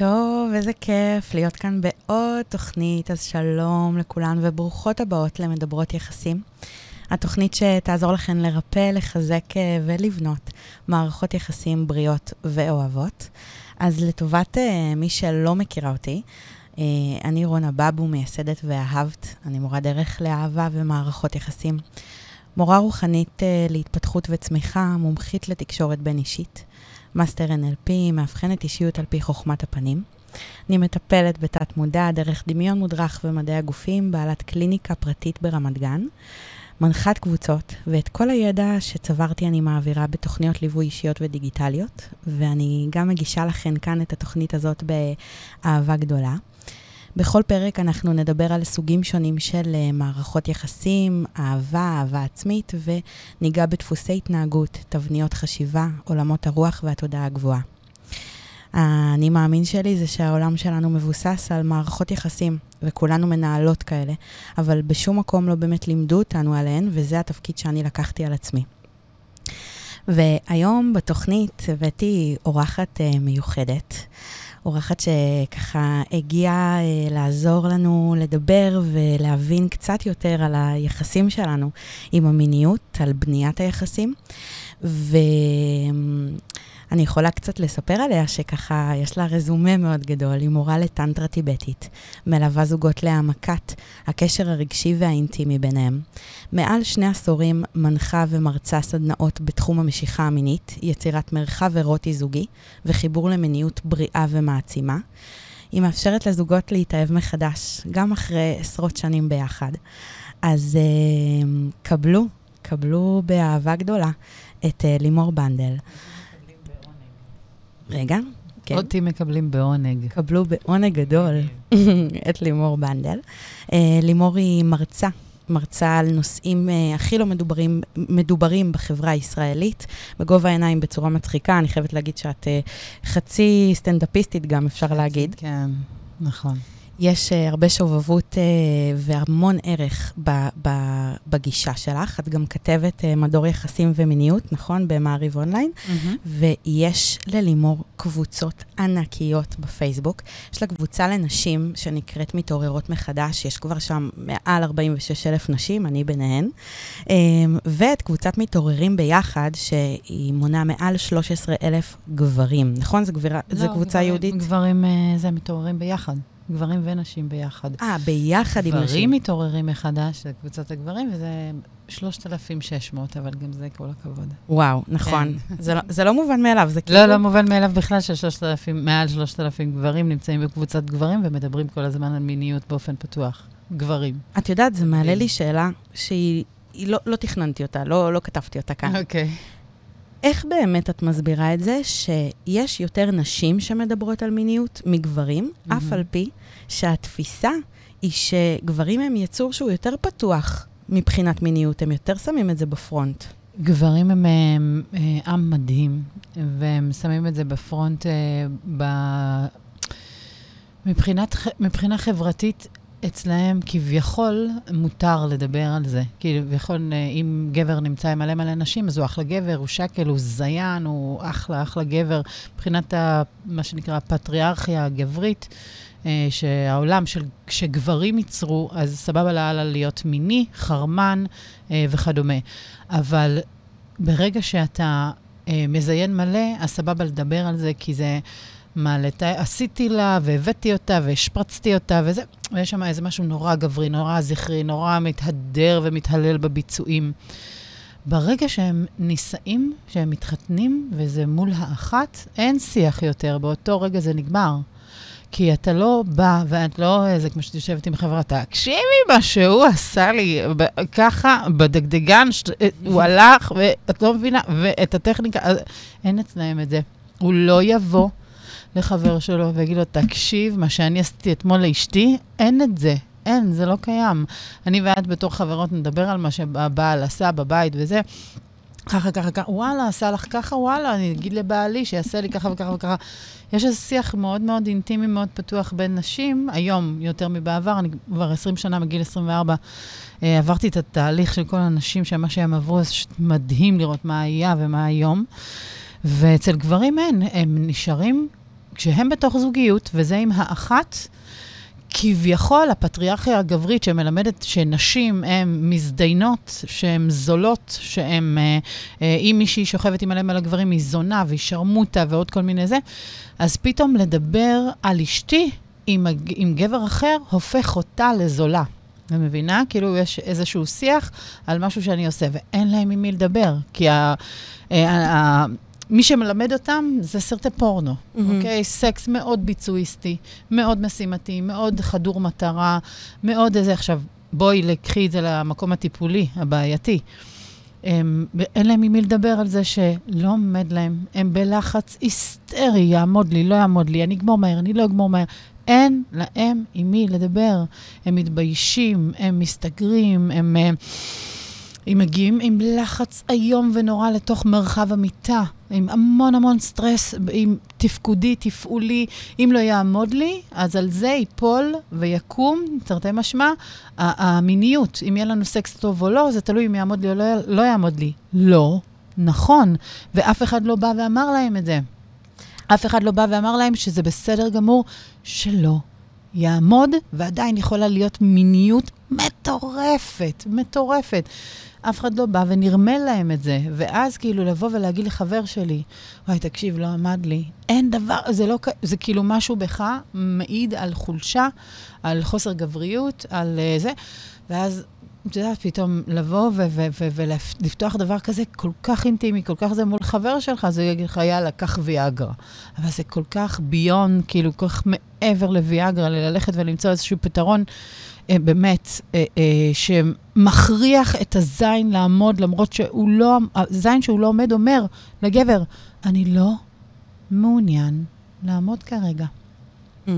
טוב, איזה כיף להיות כאן בעוד תוכנית, אז שלום לכולן וברוכות הבאות למדברות יחסים. התוכנית שתעזור לכן לרפא, לחזק אה, ולבנות מערכות יחסים בריאות ואוהבות. אז לטובת uh, מי שלא מכירה אותי, uh, אני רונה בבו, מייסדת ואהבת. אני מורה דרך לאהבה ומערכות יחסים. מורה רוחנית להתפתחות וצמיחה, מומחית לתקשורת בין-אישית. master NLP, מאבחנת אישיות על פי חוכמת הפנים. אני מטפלת בתת מודע דרך דמיון מודרך ומדעי הגופים, בעלת קליניקה פרטית ברמת גן, מנחת קבוצות, ואת כל הידע שצברתי אני מעבירה בתוכניות ליווי אישיות ודיגיטליות, ואני גם מגישה לכן כאן את התוכנית הזאת באהבה גדולה. בכל פרק אנחנו נדבר על סוגים שונים של אה, מערכות יחסים, אהבה, אהבה עצמית, וניגע בדפוסי התנהגות, תבניות חשיבה, עולמות הרוח והתודעה הגבוהה. האני מאמין שלי זה שהעולם שלנו מבוסס על מערכות יחסים, וכולנו מנהלות כאלה, אבל בשום מקום לא באמת לימדו אותנו עליהן, וזה התפקיד שאני לקחתי על עצמי. והיום בתוכנית הבאתי אורחת uh, מיוחדת. אורחת שככה הגיעה אה, לעזור לנו לדבר ולהבין קצת יותר על היחסים שלנו עם המיניות, על בניית היחסים. ו... אני יכולה קצת לספר עליה שככה, יש לה רזומה מאוד גדול, היא מורה לטנטרה טיבטית, מלווה זוגות להעמקת הקשר הרגשי והאינטימי ביניהם. מעל שני עשורים מנחה ומרצה סדנאות בתחום המשיכה המינית, יצירת מרחב אירוטי זוגי וחיבור למיניות בריאה ומעצימה. היא מאפשרת לזוגות להתאהב מחדש, גם אחרי עשרות שנים ביחד. אז אה, קבלו, קבלו באהבה גדולה את אה, לימור בנדל. רגע, כן. אותי מקבלים בעונג. קבלו בעונג גדול את לימור בנדל. אה, לימור היא מרצה, מרצה על נושאים אה, הכי לא מדוברים, מדוברים בחברה הישראלית, בגובה העיניים בצורה מצחיקה. אני חייבת להגיד שאת אה, חצי סטנדאפיסטית גם, אפשר להגיד. כן, נכון. יש uh, הרבה שובבות uh, והמון ערך ב, ב, בגישה שלך. את גם כתבת uh, מדור יחסים ומיניות, נכון? במעריב אונליין. Mm-hmm. ויש ללימור קבוצות ענקיות בפייסבוק. יש לה קבוצה לנשים שנקראת מתעוררות מחדש, יש כבר שם מעל 46 אלף נשים, אני ביניהן. Um, ואת קבוצת מתעוררים ביחד, שהיא מונה מעל 13 אלף גברים, נכון? זו, גביר... לא, קבוצה גברים, יהודית? גברים זה מתעוררים ביחד. גברים ונשים ביחד. אה, ביחד עם נשים. גברים מתעוררים מחדש, זה קבוצת הגברים, וזה 3,600, אבל גם זה כל הכבוד. וואו, נכון. כן. זה, לא, זה לא מובן מאליו, זה כאילו... לא, לא מובן מאליו בכלל ש-3,000, מעל 3,000 גברים נמצאים בקבוצת גברים ומדברים כל הזמן על מיניות באופן פתוח. גברים. את יודעת, זה מעלה לי שאלה שהיא... לא, לא תכננתי אותה, לא, לא כתבתי אותה כאן. אוקיי. Okay. איך באמת את מסבירה את זה שיש יותר נשים שמדברות על מיניות מגברים, mm-hmm. אף על פי שהתפיסה היא שגברים הם יצור שהוא יותר פתוח מבחינת מיניות, הם יותר שמים את זה בפרונט. גברים הם, הם, הם אה, עם מדהים, והם שמים את זה בפרונט אה, ב... מבחינת, מבחינה חברתית, אצלהם כביכול מותר לדבר על זה. כביכול, אה, אם גבר נמצא עם מלא מלא נשים, אז הוא אחלה גבר, הוא שקל, הוא זיין, הוא אחלה, אחלה גבר. מבחינת ה, מה שנקרא הפטריארכיה הגברית, שהעולם של, כשגברים ייצרו, אז סבבה לאללה להיות מיני, חרמן אה, וכדומה. אבל ברגע שאתה מזיין מלא, אז סבבה לדבר על זה, כי זה... מה, לת... עשיתי לה, והבאתי אותה, והשפרצתי אותה, וזה, ויש שם איזה משהו נורא גברי, נורא זכרי, נורא מתהדר ומתהלל בביצועים. ברגע שהם נישאים, שהם מתחתנים, וזה מול האחת, אין שיח יותר, באותו רגע זה נגמר. כי אתה לא בא, ואת לא, זה כמו שאת יושבת עם חברה, תקשיבי מה שהוא עשה לי, ככה, בדגדגן, הוא הלך, ואת לא מבינה, ואת הטכניקה, אין אצלם את זה. הוא לא יבוא לחבר שלו ויגיד לו, תקשיב, מה שאני עשיתי אתמול לאשתי, אין את זה. אין, זה לא קיים. אני ואת בתור חברות נדבר על מה שהבעל עשה בבית וזה. ככה, ככה, ככה, וואלה, עשה לך ככה, וואלה, אני אגיד לבעלי שיעשה לי ככה וככה וככה. יש איזה שיח מאוד מאוד אינטימי, מאוד פתוח בין נשים, היום יותר מבעבר, אני כבר 20 שנה, מגיל 24, אה, עברתי את התהליך של כל הנשים, שמה שהם עברו, זה מדהים לראות מה היה ומה היום. ואצל גברים אין, הם נשארים כשהם בתוך זוגיות, וזה עם האחת, כביכול הפטריארכיה הגברית שמלמדת שנשים הן מזדיינות, שהן זולות, שהן, אה, אה, אם מישהי שוכבת עם מלא על הגברים, היא זונה והיא שרמוטה ועוד כל מיני זה, אז פתאום לדבר על אשתי עם, עם גבר אחר הופך אותה לזולה. את מבינה? כאילו יש איזשהו שיח על משהו שאני עושה, ואין להם עם מי לדבר, כי ה... אה, מי שמלמד אותם זה סרטי פורנו, mm-hmm. אוקיי? סקס מאוד ביצועיסטי, מאוד משימתי, מאוד חדור מטרה, מאוד איזה... עכשיו, בואי, לקחי את זה למקום הטיפולי, הבעייתי. הם, אין להם עם מי לדבר על זה שלא עומד להם, הם בלחץ היסטרי, יעמוד לי, לא יעמוד לי, אני אגמור מהר, אני לא אגמור מהר. אין להם עם מי לדבר. הם מתביישים, הם מסתגרים, הם... הם הם מגיעים עם לחץ איום ונורא לתוך מרחב המיטה, עם המון המון סטרס, עם תפקודי, תפעולי. אם לא יעמוד לי, אז על זה ייפול ויקום, תרתי משמע, המיניות. אם יהיה לנו סקס טוב או לא, זה תלוי אם יעמוד לי או לא, לא יעמוד לי. לא, נכון. ואף אחד לא בא ואמר להם את זה. אף אחד לא בא ואמר להם שזה בסדר גמור שלא יעמוד, ועדיין יכולה להיות מיניות מטורפת, מטורפת. אף אחד לא בא ונרמל להם את זה. ואז כאילו לבוא ולהגיד לחבר שלי, וואי, תקשיב, לא עמד לי. אין דבר, זה לא, זה כאילו משהו בך מעיד על חולשה, על חוסר גבריות, על uh, זה. ואז, את יודעת, פתאום לבוא ולפתוח דבר כזה כל כך אינטימי, כל כך זה מול חבר שלך, זה יגיד לך, יאללה, קח ויאגרה. אבל זה כל כך ביון, כאילו, כל כך מעבר לוויאגרה, ללכת ולמצוא איזשהו פתרון. אה, באמת, אה, אה, שמכריח את הזין לעמוד, למרות שהוא לא, הזין שהוא לא עומד אומר לגבר, אני לא מעוניין לעמוד כרגע. Mm.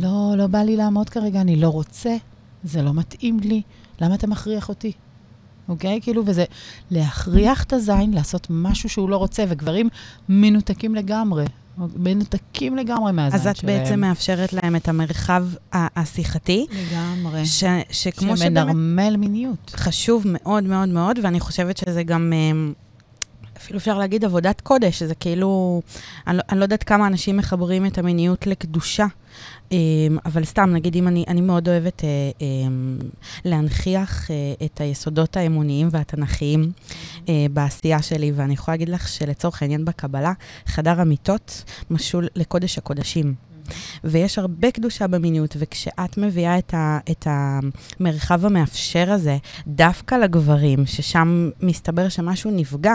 לא, לא בא לי לעמוד כרגע, אני לא רוצה, זה לא מתאים לי, למה אתה מכריח אותי? אוקיי? כאילו, וזה להכריח את הזין לעשות משהו שהוא לא רוצה, וגברים מנותקים לגמרי. מנותקים לגמרי מהזין שלהם. אז את שלהם. בעצם מאפשרת להם את המרחב השיחתי. לגמרי. ש, שכמו שבאמת... שמנרמל מיניות. חשוב מאוד מאוד מאוד, ואני חושבת שזה גם... אמ, אפילו אפשר להגיד עבודת קודש, זה כאילו, אני, לא, אני לא יודעת כמה אנשים מחברים את המיניות לקדושה, אבל סתם, נגיד אם אני, אני מאוד אוהבת אה, אמ, להנכיח אה, את היסודות האמוניים והתנ"כיים אה, בעשייה שלי, ואני יכולה להגיד לך שלצורך העניין בקבלה, חדר המיטות משול לקודש הקודשים. ויש הרבה קדושה במיניות, וכשאת מביאה את, ה, את המרחב המאפשר הזה דווקא לגברים, ששם מסתבר שמשהו נפגע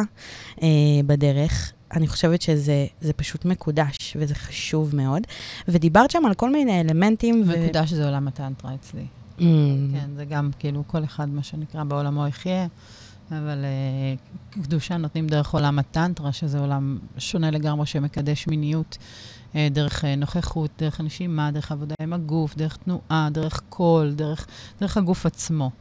אה, בדרך, אני חושבת שזה פשוט מקודש, וזה חשוב מאוד. ודיברת שם על כל מיני אלמנטים. מקודש ו... זה עולם הטנטרה אצלי. Mm. כן, זה גם כאילו כל אחד, מה שנקרא, בעולמו יחיה. אבל uh, קדושה נותנים דרך עולם הטנטרה, שזה עולם שונה לגמרי שמקדש מיניות, uh, דרך uh, נוכחות, דרך נשימה, דרך עבודה עם הגוף, דרך תנועה, דרך קול, דרך, דרך הגוף עצמו.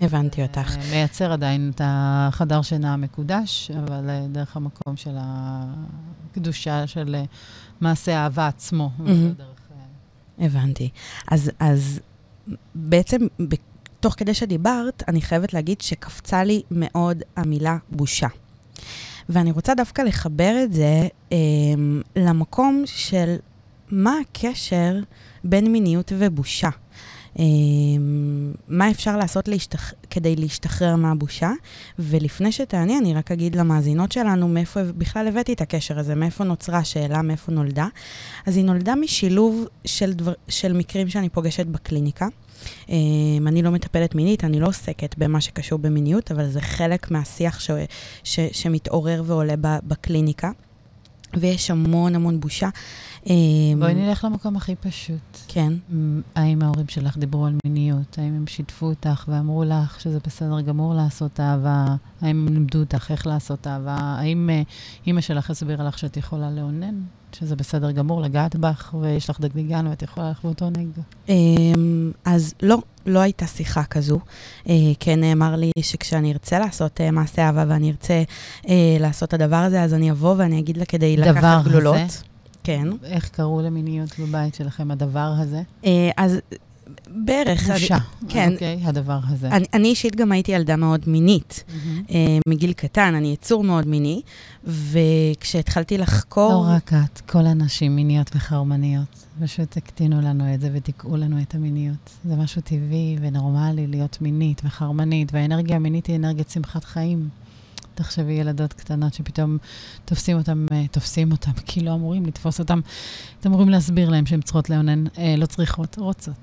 הבנתי אותך. מייצר עדיין את החדר שינה המקודש, אבל דרך המקום של הקדושה של מעשה האהבה עצמו. הבנתי. אז, אז בעצם, תוך כדי שדיברת, אני חייבת להגיד שקפצה לי מאוד המילה בושה. ואני רוצה דווקא לחבר את זה אה, למקום של מה הקשר בין מיניות ובושה. אה, מה אפשר לעשות להשתח... כדי להשתחרר מהבושה? ולפני שתעני, אני רק אגיד למאזינות שלנו מאיפה בכלל הבאתי את הקשר הזה, מאיפה נוצרה השאלה, מאיפה נולדה. אז היא נולדה משילוב של, דבר... של מקרים שאני פוגשת בקליניקה. Um, אני לא מטפלת מינית, אני לא עוסקת במה שקשור במיניות, אבל זה חלק מהשיח ש, ש, שמתעורר ועולה בקליניקה. ויש המון המון בושה. אמ, בואי נלך למקום הכי פשוט. כן. האם ההורים שלך דיברו על מיניות? האם הם שיתפו אותך ואמרו לך שזה בסדר גמור לעשות אהבה? האם הם לימדו אותך איך לעשות אהבה? האם אה, אימא שלך הסבירה לך שאת יכולה לאונן? שזה בסדר גמור לגעת בך, ויש לך דגדיגן ואת יכולה באותו נגע? אמ, אז לא, לא הייתה שיחה כזו. אה, כן נאמר לי שכשאני ארצה לעשות אה, מעשה אהבה ואני ארצה לעשות את הדבר הזה, אז אני אבוא ואני אגיד לה כדי לקחת גלולות. כן. איך קראו למיניות בבית שלכם, הדבר הזה? אז בערך. בושה, כן. אוקיי, הדבר הזה. אני, אני אישית גם הייתי ילדה מאוד מינית. מהמם. אה, מגיל קטן, אני יצור מאוד מיני, וכשהתחלתי לחקור... לא רק את, כל הנשים מיניות וחרמניות. פשוט הקטינו לנו את זה ודיכאו לנו את המיניות. זה משהו טבעי ונורמלי להיות מינית וחרמנית, והאנרגיה המינית היא אנרגיית שמחת חיים. תחשבי ילדות קטנות שפתאום תופסים אותם, אה, תופסים אותם, כי לא אמורים לתפוס אותם. אתם אמורים להסביר להם שהן צריכות לאונן, אה, לא צריכות, רוצות.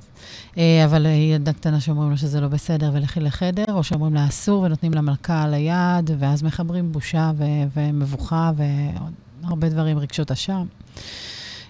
אה, אבל אה, ילדה קטנה שאומרים לה שזה לא בסדר ולכי לחדר, או שאומרים לה אסור ונותנים לה מלכה על היד, ואז מחברים בושה ו- ומבוכה ועוד הרבה דברים, רגשות אשם.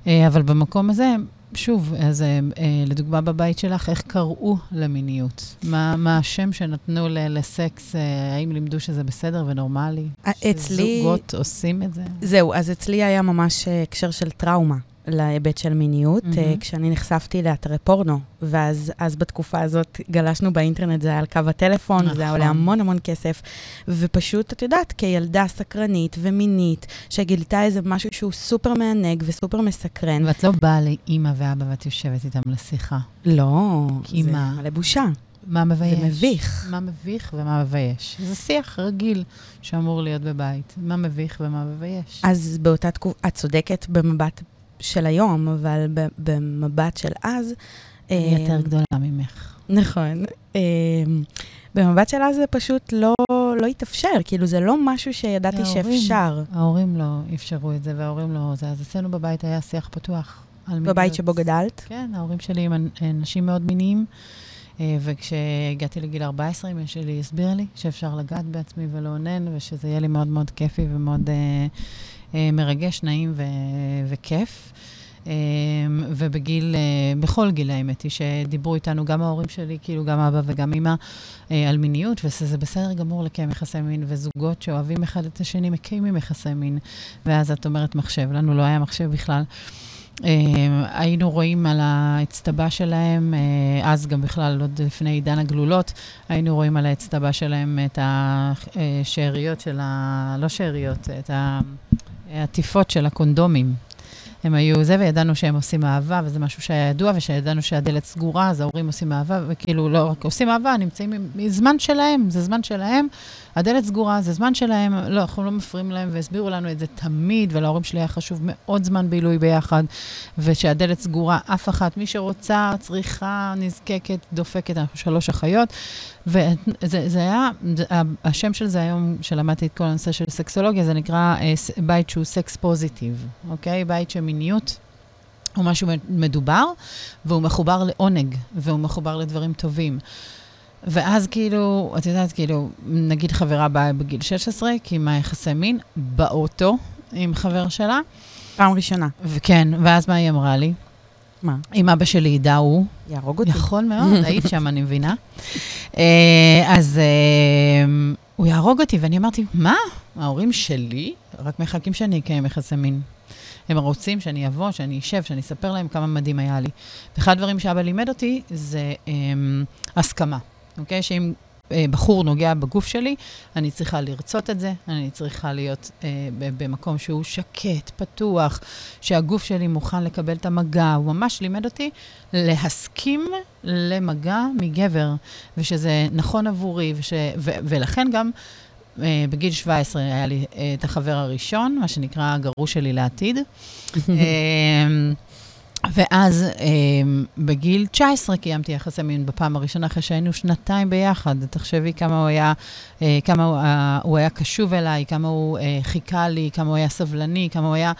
אה, אבל במקום הזה, שוב, אז אה, אה, לדוגמה בבית שלך, איך קראו למיניות? מה, מה השם שנתנו ל- לסקס? אה, האם לימדו שזה בסדר ונורמלי? אה, אצלי... זוגות עושים את זה? זהו, אז אצלי היה ממש אה, הקשר של טראומה להיבט של מיניות, mm-hmm. כשאני נחשפתי לאתרי פורנו, ואז אז בתקופה הזאת גלשנו באינטרנט, זה היה על קו הטלפון, נכון. זה היה עולה המון המון כסף, ופשוט, את יודעת, כילדה סקרנית ומינית, שגילתה איזה משהו שהוא סופר מענג וסופר מסקרן, ואת לא באה לאימא ואבא ואת יושבת איתם לשיחה. לא, זה מה? מלא בושה, מה מבייש? זה מביך. מה מביך ומה מבייש. זה שיח רגיל שאמור להיות בבית. מה מביך ומה מבייש. אז באותה תקופה, את צודקת במבט של היום, אבל במבט של אז... אני אה, יותר גדולה ממך. נכון. אה, במבט של אז זה פשוט לא, לא התאפשר, כאילו זה לא משהו שידעתי ההורים. שאפשר. ההורים לא אפשרו את זה, וההורים לא... זה, אז אצלנו בבית היה שיח פתוח. בבית שבו גדלת. כן, ההורים שלי הם אנ- אנשים מאוד מיניים, אה, וכשהגעתי לגיל 14, אמא שלי הסבירה לי שאפשר לגעת בעצמי ולאונן, ושזה יהיה לי מאוד מאוד כיפי ומאוד אה, מרגש, נעים ו- וכיף. אה, ובגיל, אה, בכל גיל האמת היא, שדיברו איתנו גם ההורים שלי, כאילו גם אבא וגם אמא, אה, על מיניות, וזה בסדר גמור לקיים יחסי מין, וזוגות שאוהבים אחד את השני מקיימים יחסי מין. ואז את אומרת מחשב, לנו לא היה מחשב בכלל. אה, היינו רואים על האצטבה שלהם, אה, אז גם בכלל, עוד לפני עידן הגלולות, היינו רואים על האצטבה שלהם את השאריות של ה... לא שאריות, את ה- העטיפות של הקונדומים. הם היו זה, וידענו שהם עושים אהבה, וזה משהו שהיה ידוע, ושידענו שהדלת סגורה, אז ההורים עושים אהבה, וכאילו לא רק עושים אהבה, נמצאים עם זמן שלהם, זה זמן שלהם, הדלת סגורה, זה זמן שלהם, לא, אנחנו לא מפריעים להם, והסבירו לנו את זה תמיד, ולהורים שלי היה חשוב מאוד זמן בילוי ביחד, ושהדלת סגורה, אף אחת, מי שרוצה, צריכה, נזקקת, דופקת, אנחנו שלוש אחיות, וזה זה היה, זה, השם של זה היום, שלמדתי את כל הנושא של סקסולוגיה, זה נקרא אה, בית שהוא סקס פוזיטיב, אוקיי? בית שמיניות הוא משהו מדובר, והוא מחובר לעונג, והוא מחובר לדברים טובים. ואז כאילו, את יודעת, כאילו, נגיד חברה באה בגיל 16, קיימה יחסי מין באוטו עם חבר שלה, פעם ראשונה. וכן, ואז מה היא אמרה לי? מה? אם אבא שלי ידע, הוא יהרוג אותי. יכול מאוד, היית שם, אני מבינה. אה, אז אה, הוא יהרוג אותי, ואני אמרתי, מה? ההורים שלי רק מחכים שאני אקיים יחסי מין. הם רוצים שאני אבוא, שאני אשב, שאני אספר להם כמה מדהים היה לי. ואחד הדברים שאבא לימד אותי זה אה, הסכמה, אוקיי? שאם בחור נוגע בגוף שלי, אני צריכה לרצות את זה, אני צריכה להיות אה, במקום שהוא שקט, פתוח, שהגוף שלי מוכן לקבל את המגע. הוא ממש לימד אותי להסכים למגע מגבר, ושזה נכון עבורי, וש, ו, ולכן גם אה, בגיל 17 היה לי אה, את החבר הראשון, מה שנקרא הגרוש שלי לעתיד. ואז אה, בגיל 19 קיימתי יחסי מין בפעם הראשונה, אחרי שהיינו שנתיים ביחד. תחשבי כמה הוא היה, אה, כמה הוא, אה, הוא היה קשוב אליי, כמה הוא אה, חיכה לי, כמה הוא היה סבלני, כמה הוא היה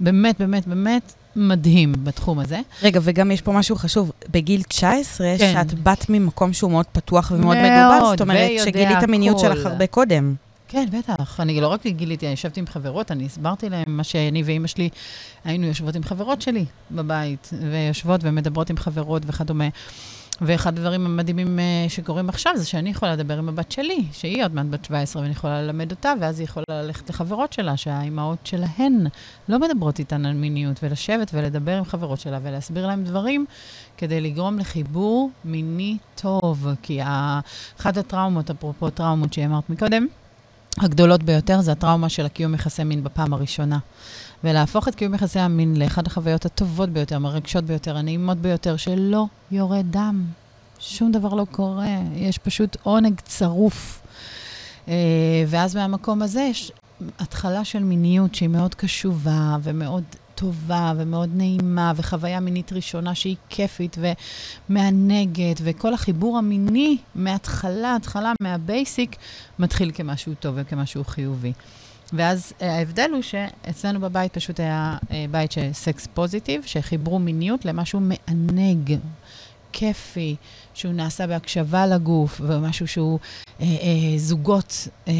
באמת, באמת, באמת מדהים בתחום הזה. רגע, וגם יש פה משהו חשוב. בגיל 19, כן. שאת באת ממקום שהוא מאוד פתוח ומאוד מאוד, מדובר, זאת אומרת שגילית המיניות. שלך הרבה קודם. כן, בטח. אני לא רק גיליתי, אני ישבתי עם חברות, אני הסברתי להם מה שאני ואימא שלי היינו יושבות עם חברות שלי בבית, ויושבות ומדברות עם חברות וכדומה. ואחד הדברים המדהימים אה, שקורים עכשיו זה שאני יכולה לדבר עם הבת שלי, שהיא עוד מעט בת 17, ואני יכולה ללמד אותה, ואז היא יכולה ללכת לחברות שלה, שהאימהות שלהן לא מדברות איתן על מיניות, ולשבת ולדבר עם חברות שלה ולהסביר להם דברים, כדי לגרום לחיבור מיני טוב. כי אחת הטראומות, אפרופו טראומות שאמרת מקודם, הגדולות ביותר זה הטראומה של הקיום יחסי מין בפעם הראשונה. ולהפוך את קיום יחסי המין לאחד החוויות הטובות ביותר, המרגשות ביותר, הנעימות ביותר, שלא יורד דם. שום דבר לא קורה, יש פשוט עונג צרוף. אה, ואז מהמקום הזה יש התחלה של מיניות שהיא מאוד קשובה ומאוד טובה ומאוד נעימה, וחוויה מינית ראשונה שהיא כיפית ומענגת, וכל החיבור המיני מההתחלה, התחלה, מה basic, מתחיל כמשהו טוב וכמשהו חיובי. ואז uh, ההבדל הוא שאצלנו בבית פשוט היה uh, בית של sex positive, שחיברו מיניות למשהו מענג, כיפי, שהוא נעשה בהקשבה לגוף, ומשהו שהוא אה, אה, זוגות אה,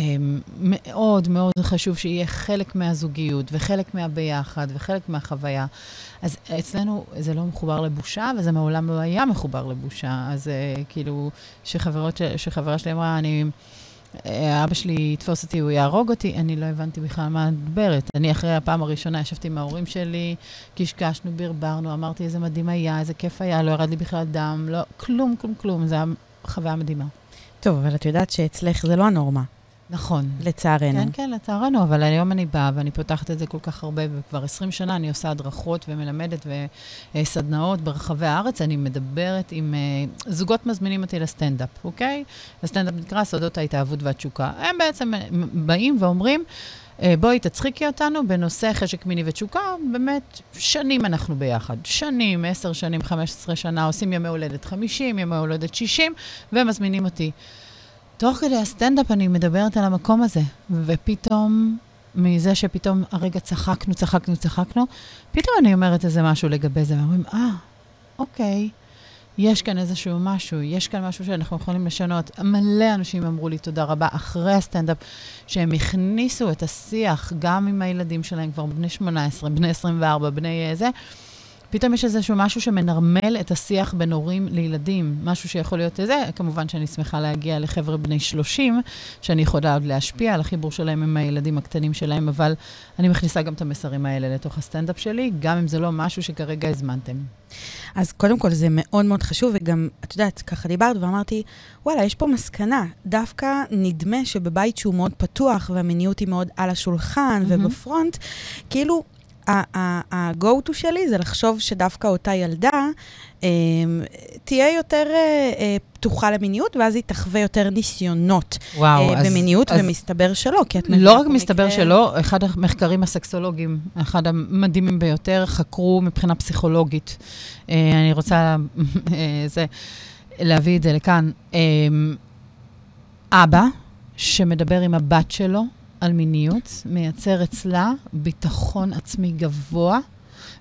מאוד מאוד חשוב שיהיה חלק מהזוגיות, וחלק מהביחד, וחלק מהחוויה. אז אצלנו זה לא מחובר לבושה, וזה מעולם לא היה מחובר לבושה. אז אה, כאילו, שחברה שלי אמרה, אני... אה, אבא שלי יתפוס אותי, הוא יהרוג אותי, אני לא הבנתי בכלל מה את מדברת. אני אחרי הפעם הראשונה ישבתי עם ההורים שלי, קשקשנו, ברברנו, אמרתי איזה מדהים היה, איזה כיף היה, לא ירד לי בכלל דם, לא, כלום, כלום, כלום, זו הייתה חוויה מדהימה. טוב, אבל את יודעת שאצלך זה לא הנורמה. נכון. לצערנו. כן, כן, לצערנו, אבל היום אני באה ואני פותחת את זה כל כך הרבה, וכבר 20 שנה אני עושה הדרכות ומלמדת וסדנאות ברחבי הארץ. אני מדברת עם... אה, זוגות מזמינים אותי לסטנדאפ, אוקיי? הסטנדאפ נקרא סודות ההתאהבות והתשוקה. הם בעצם באים ואומרים, בואי תצחיקי אותנו בנושא חשק מיני ותשוקה, באמת, שנים אנחנו ביחד. שנים, 10 שנים, 15 שנה, עושים ימי הולדת 50, ימי הולדת 60, ומזמינים אותי. תוך כדי הסטנדאפ אני מדברת על המקום הזה, ופתאום, מזה שפתאום הרגע צחקנו, צחקנו, צחקנו, פתאום אני אומרת איזה משהו לגבי זה, ואומרים, אה, ah, אוקיי, יש כאן איזשהו משהו, יש כאן משהו שאנחנו יכולים לשנות. מלא אנשים אמרו לי תודה רבה אחרי הסטנדאפ, שהם הכניסו את השיח גם עם הילדים שלהם, כבר בני 18, בני 24, בני זה. פתאום יש איזשהו משהו שמנרמל את השיח בין הורים לילדים, משהו שיכול להיות זה. כמובן שאני שמחה להגיע לחבר'ה בני 30, שאני יכולה עוד להשפיע על החיבור שלהם עם הילדים הקטנים שלהם, אבל אני מכניסה גם את המסרים האלה לתוך הסטנדאפ שלי, גם אם זה לא משהו שכרגע הזמנתם. אז קודם כל, זה מאוד מאוד חשוב, וגם, את יודעת, ככה דיברת ואמרתי, וואלה, יש פה מסקנה. דווקא נדמה שבבית שהוא מאוד פתוח, והמיניות היא מאוד על השולחן mm-hmm. ובפרונט, כאילו, ה-go-to שלי זה לחשוב שדווקא אותה ילדה אה, תהיה יותר אה, אה, פתוחה למיניות, ואז היא תחווה יותר ניסיונות וואו, אז, במיניות, אז ומסתבר שלא, כי את מבינה... לא רק מסתבר מקרה... שלא, אחד המחקרים הסקסולוגיים, אחד המדהימים ביותר, חקרו מבחינה פסיכולוגית. אני רוצה זה, להביא את זה לכאן. אבא, שמדבר עם הבת שלו, על מיניות, מייצר אצלה ביטחון עצמי גבוה,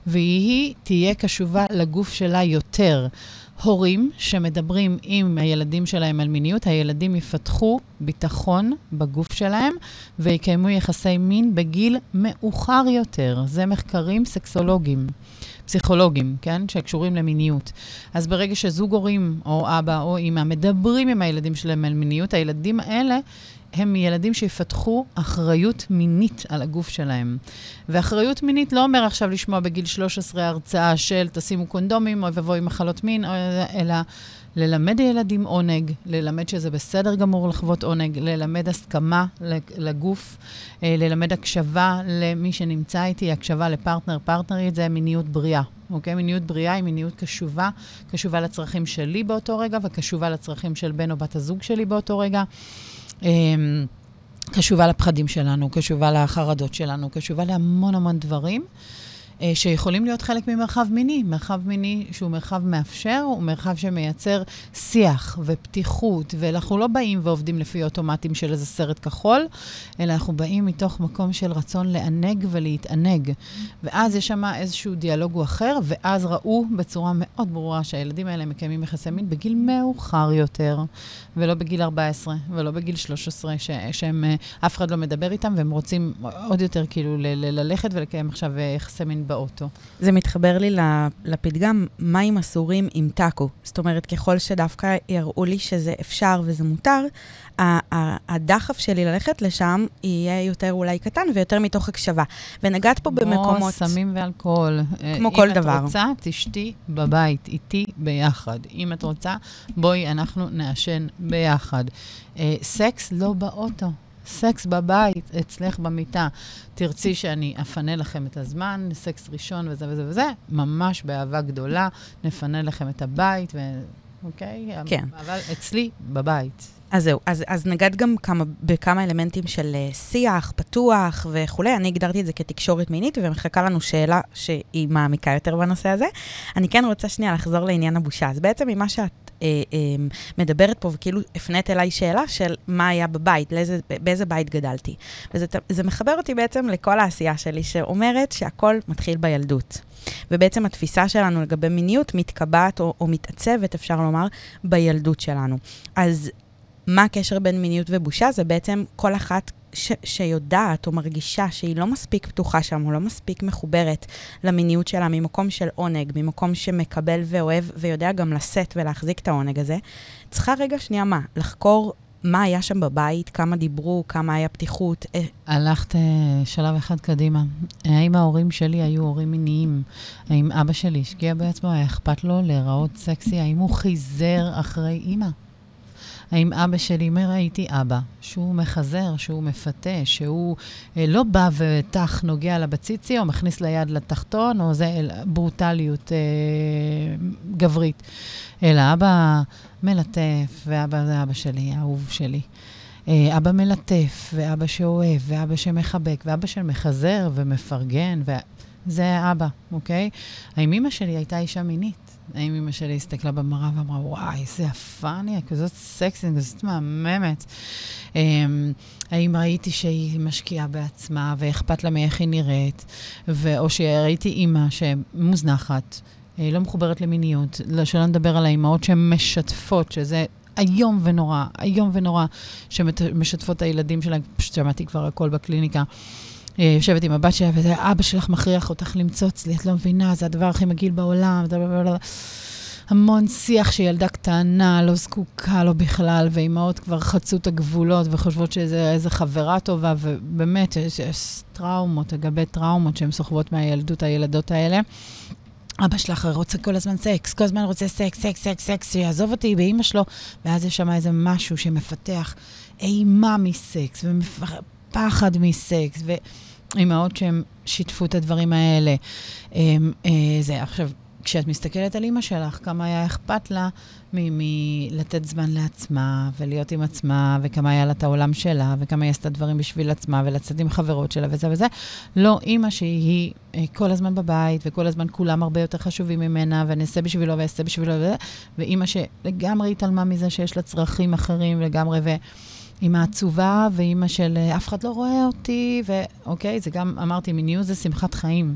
והיא תהיה קשובה לגוף שלה יותר. הורים שמדברים עם הילדים שלהם על מיניות, הילדים יפתחו ביטחון בגוף שלהם ויקיימו יחסי מין בגיל מאוחר יותר. זה מחקרים סקסולוגיים. פסיכולוגיים, כן? שקשורים למיניות. אז ברגע שזוג הורים, או אבא או אימא, מדברים עם הילדים שלהם על מיניות, הילדים האלה הם ילדים שיפתחו אחריות מינית על הגוף שלהם. ואחריות מינית לא אומר עכשיו לשמוע בגיל 13 הרצאה של תשימו קונדומים, או ואבוי מחלות מין, אלא ללמד ילדים עונג, ללמד שזה בסדר גמור לחוות עונג, ללמד הסכמה לגוף, אה, ללמד הקשבה למי שנמצא איתי, הקשבה לפרטנר. פרטנרית זה מיניות בריאה, אוקיי? מיניות בריאה היא מיניות קשובה, קשובה לצרכים שלי באותו רגע וקשובה לצרכים של בן או בת הזוג שלי באותו רגע. אמ, קשובה לפחדים שלנו, קשובה לחרדות שלנו, קשובה להמון המון דברים. אה, שיכולים להיות חלק ממרחב מיני. מרחב מיני שהוא מרחב מאפשר, הוא מרחב שמייצר שיח ופתיחות, ואנחנו לא באים ועובדים לפי אוטומטים של איזה סרט כחול, אלא אנחנו באים מתוך מקום של רצון לענג ולהתענג. ואז יש שם איזשהו דיאלוג הוא אחר, ואז ראו בצורה מאוד ברורה שהילדים האלה מקיימים יחסי מין בגיל מאוחר יותר, ולא בגיל 14, ולא בגיל 13, ש- שהם, אה, אף אחד לא מדבר איתם, והם רוצים עוד יותר כאילו ל- ל- ללכת ולקיים עכשיו אה, יחסי מין באוטו. זה מתחבר לי לפתגם, מים אסורים עם טאקו. זאת אומרת, ככל שדווקא יראו לי שזה אפשר וזה מותר, הדחף שלי ללכת לשם יהיה יותר אולי קטן ויותר מתוך הקשבה. ונגעת פה במקומות... כמו סמים ואלכוהול. כמו כל דבר. אם את רוצה, תשתי בבית, איתי ביחד. אם את רוצה, בואי, אנחנו נעשן ביחד. סקס לא באוטו. סקס בבית, אצלך במיטה. תרצי שאני אפנה לכם את הזמן, סקס ראשון וזה וזה וזה, ממש באהבה גדולה, נפנה לכם את הבית, ו... אוקיי? כן. אבל אצלי, בבית. אז זהו, אז, אז נגעת גם כמה, בכמה אלמנטים של uh, שיח, פתוח וכולי. אני הגדרתי את זה כתקשורת מינית, ומחכה לנו שאלה שהיא מעמיקה יותר בנושא הזה. אני כן רוצה שנייה לחזור לעניין הבושה. אז בעצם ממה שאת אה, אה, מדברת פה, וכאילו הפנית אליי שאלה של מה היה בבית, לאיזה, באיזה בית גדלתי. וזה מחבר אותי בעצם לכל העשייה שלי, שאומרת שהכל מתחיל בילדות. ובעצם התפיסה שלנו לגבי מיניות מתקבעת או, או מתעצבת, אפשר לומר, בילדות שלנו. אז מה הקשר בין מיניות ובושה? זה בעצם כל אחת ש- שיודעת או מרגישה שהיא לא מספיק פתוחה שם, או לא מספיק מחוברת למיניות שלה ממקום של עונג, ממקום שמקבל ואוהב ויודע גם לשאת ולהחזיק את העונג הזה, צריכה רגע שנייה מה? לחקור מה היה שם בבית, כמה דיברו, כמה היה פתיחות. אה, הלכת uh, שלב אחד קדימה. האם ההורים שלי היו הורים מיניים? האם אבא שלי השקיע בעצמו? היה אכפת לו להיראות סקסי? האם הוא חיזר אחרי אימא? האם אבא שלי אומר, הייתי אבא, שהוא מחזר, שהוא מפתה, שהוא אה, לא בא וטח נוגע לבציצי, או מכניס ליד לתחתון, או זה אל, ברוטליות אה, גברית, אלא אבא מלטף, ואבא זה אבא שלי, האהוב שלי. אה, אבא מלטף, ואבא שאוהב, ואבא שמחבק, ואבא שמחזר ומפרגן, וזה אבא, אוקיי? האם אמא שלי הייתה אישה מינית? האם אמא שלי הסתכלה במראה ואמרה, וואי, איזה יפה אני, כזאת סקסית, כזאת מהממת. אמ, האם ראיתי שהיא משקיעה בעצמה ואכפת לה מאיך היא נראית, או שראיתי אימא שמוזנחת, אה, לא מחוברת למיניות, לא, שלא נדבר על האימהות שמשתפות, שזה איום ונורא, איום ונורא, שמשתפות את הילדים שלהם, פשוט שמעתי כבר הכל בקליניקה. אה, יושבת עם הבת שלה, ואבא שלך מכריח אותך למצוץ לי, את לא מבינה, זה הדבר הכי מגעיל בעולם. המון שיח שילדה קטנה לא זקוקה לו בכלל, ואימהות כבר חצו את הגבולות וחושבות שזה איזה חברה טובה, ובאמת, יש, יש טראומות, לגבי טראומות שהן סוחבות מהילדות, הילדות האלה. אבא שלך רוצה כל הזמן סקס, כל הזמן רוצה סקס, סקס, סקס, סקס, שיעזוב אותי באימא שלו, ואז יש שם איזה משהו שמפתח אימה מסקס, ופחד מסקס, ו... אימהות שהן שיתפו את הדברים האלה. אמ, אה, זה, עכשיו, כשאת מסתכלת על אימא שלך, כמה היה אכפת לה מלתת זמן לעצמה, ולהיות עם עצמה, וכמה היה לה את העולם שלה, וכמה היא עשתה דברים בשביל עצמה, ולצאת עם חברות שלה וזה וזה. לא אימא שהיא אה, כל הזמן בבית, וכל הזמן כולם הרבה יותר חשובים ממנה, ואני אעשה בשבילו ואעשה בשבילו וזה, ואימא שלגמרי התעלמה מזה שיש לה צרכים אחרים לגמרי, ו... אימא עצובה ואימא של אה, אף אחד לא רואה אותי, ואוקיי, זה גם, אמרתי, מיניות זה שמחת חיים.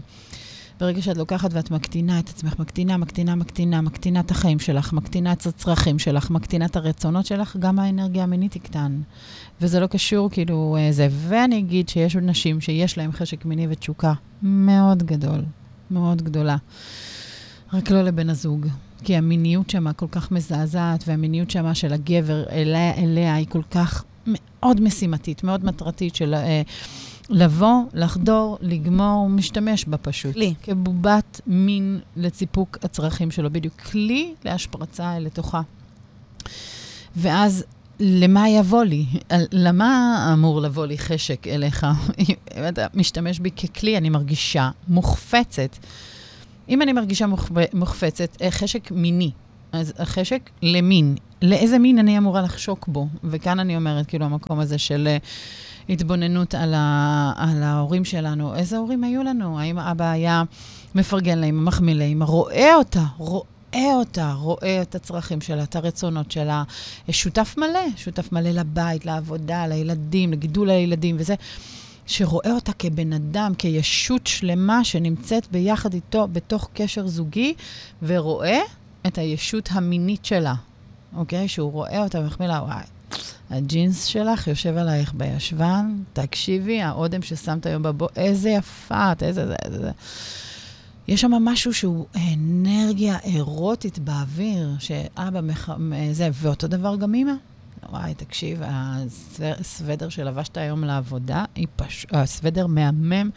ברגע שאת לוקחת ואת מקטינה את עצמך, מקטינה, מקטינה, מקטינה, מקטינה את החיים שלך, מקטינה את הצרכים שלך, מקטינה את הרצונות שלך, גם האנרגיה המינית תקטן. וזה לא קשור כאילו אה, זה. ואני אגיד שיש נשים שיש להן חשק מיני ותשוקה מאוד גדול, מאוד גדולה. רק לא לבן הזוג. כי המיניות שמה כל כך מזעזעת, והמיניות שמה של הגבר אליה, אליה היא כל כך מאוד משימתית, מאוד מטרתית של אה, לבוא, לחדור, לגמור, משתמש בה פשוט. כלי. כבובת מין לציפוק הצרכים שלו, בדיוק. כלי להשפרצה לתוכה. ואז למה יבוא לי? למה אמור לבוא לי חשק אליך? אם אתה משתמש בי ככלי, אני מרגישה מוחפצת. אם אני מרגישה מוחפצת, אה, חשק מיני, אז החשק למין, לאיזה מין אני אמורה לחשוק בו? וכאן אני אומרת, כאילו, המקום הזה של uh, התבוננות על, ה, על ההורים שלנו. איזה הורים היו לנו? האם אבא היה מפרגן להם, מחמיא להם, רואה אותה, רואה אותה, רואה את הצרכים שלה, את הרצונות שלה, שותף מלא, שותף מלא לבית, לעבודה, לילדים, לגידול הילדים וזה. שרואה אותה כבן אדם, כישות שלמה שנמצאת ביחד איתו בתוך קשר זוגי, ורואה את הישות המינית שלה, אוקיי? שהוא רואה אותה ומחמיא לה, וואי, הג'ינס שלך יושב עלייך בישבן, תקשיבי, האודם ששמת היום בבוא, איזה יפה את, איזה זה, איזה זה. יש שם משהו שהוא אנרגיה אירוטית באוויר, שאבא מח... זה, ואותו דבר גם אימא. וואי, תקשיב, הסוודר שלבשת היום לעבודה, פש... הסוודר מהמם,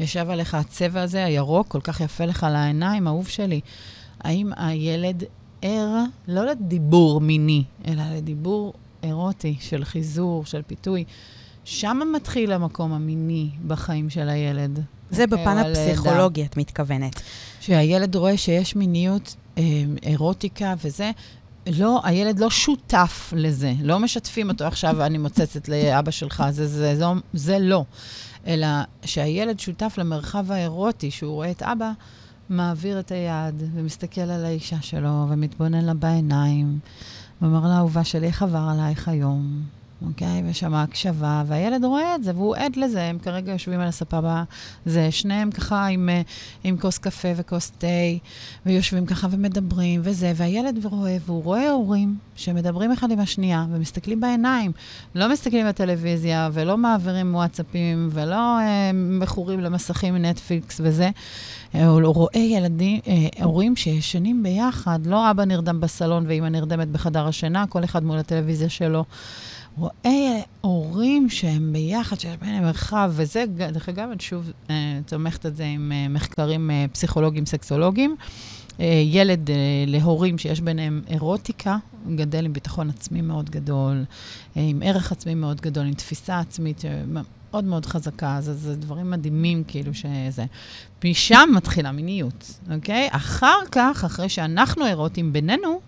ישב עליך הצבע הזה, הירוק, כל כך יפה לך לעיניים, אהוב שלי. האם הילד ער, לא לדיבור מיני, אלא לדיבור אירוטי של חיזור, של פיתוי? שם מתחיל המקום המיני בחיים של הילד. זה בפן. הפסיכולוגי, את מתכוונת. שהילד רואה שיש מיניות, אה, אירוטיקה וזה, לא, הילד לא שותף לזה. לא משתפים אותו עכשיו, אני מוצצת לאבא שלך, זה, זה, זה, זה לא. אלא שהילד שותף למרחב האירוטי, שהוא רואה את אבא, מעביר את היד ומסתכל על האישה שלו ומתבונן לה בעיניים, ואומר לה, אהובה שלי, איך עבר עלייך היום? אוקיי? ושם הקשבה, והילד רואה את זה, והוא עד לזה, הם כרגע יושבים על הספה זה, שניהם ככה עם, אה, עם כוס קפה וכוס תה, ויושבים ככה ומדברים וזה, והילד רואה, והוא רואה הורים שמדברים אחד עם השנייה, ומסתכלים בעיניים, לא מסתכלים בטלוויזיה, ולא מעבירים וואטסאפים, ולא אה, מכורים למסכים נטפליקס וזה. אה, הוא רואה ילדים, אה, הורים שישנים ביחד, לא אבא נרדם בסלון ואימא נרדמת בחדר השינה, כל אחד מול הטלוויזיה שלו. רואה הורים שהם ביחד, שיש ביניהם מרחב, וזה, דרך אגב, אני שוב אה, תומכת את זה עם אה, מחקרים אה, פסיכולוגיים, סקסולוגיים. אה, ילד אה, להורים שיש ביניהם אירוטיקה, גדל עם ביטחון עצמי מאוד גדול, אה, עם ערך עצמי מאוד גדול, עם תפיסה עצמית מאוד מאוד חזקה, אז זה דברים מדהימים, כאילו שזה... משם מתחילה מיניות, אוקיי? אחר כך, אחרי שאנחנו אירוטים בינינו,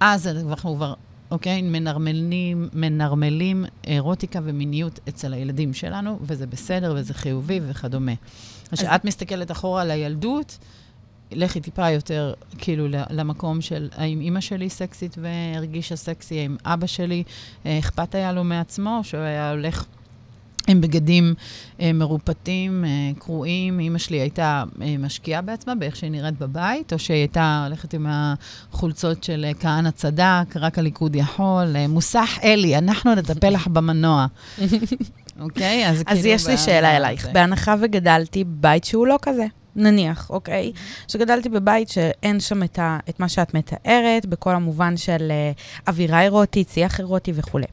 אז אנחנו כבר אוקיי? מנרמלים, מנרמלים אירוטיקה ומיניות אצל הילדים שלנו, וזה בסדר וזה חיובי וכדומה. אז כשאת מסתכלת אחורה על הילדות, לכי טיפה יותר, כאילו, למקום של האם אימא שלי סקסית והרגישה סקסי, האם אבא שלי אה, אכפת היה לו מעצמו, שהוא היה הולך... עם בגדים אה, מרופטים, אה, קרועים. אימא שלי הייתה אה, משקיעה בעצמה באיך שהיא נראית בבית, או שהיא הייתה הולכת עם החולצות של אה, כהנא צדק, רק הליכוד יכול. אה, מוסך אלי, אנחנו נטפל לך במנוע. אוקיי? אז, כאילו... אז יש לי שאלה אלייך. בהנחה וגדלתי בבית שהוא לא כזה. נניח, אוקיי? שגדלתי בבית שאין שם את, ה, את מה שאת מתארת, בכל המובן של uh, אווירה אירוטית, שיח אירוטי וכולי.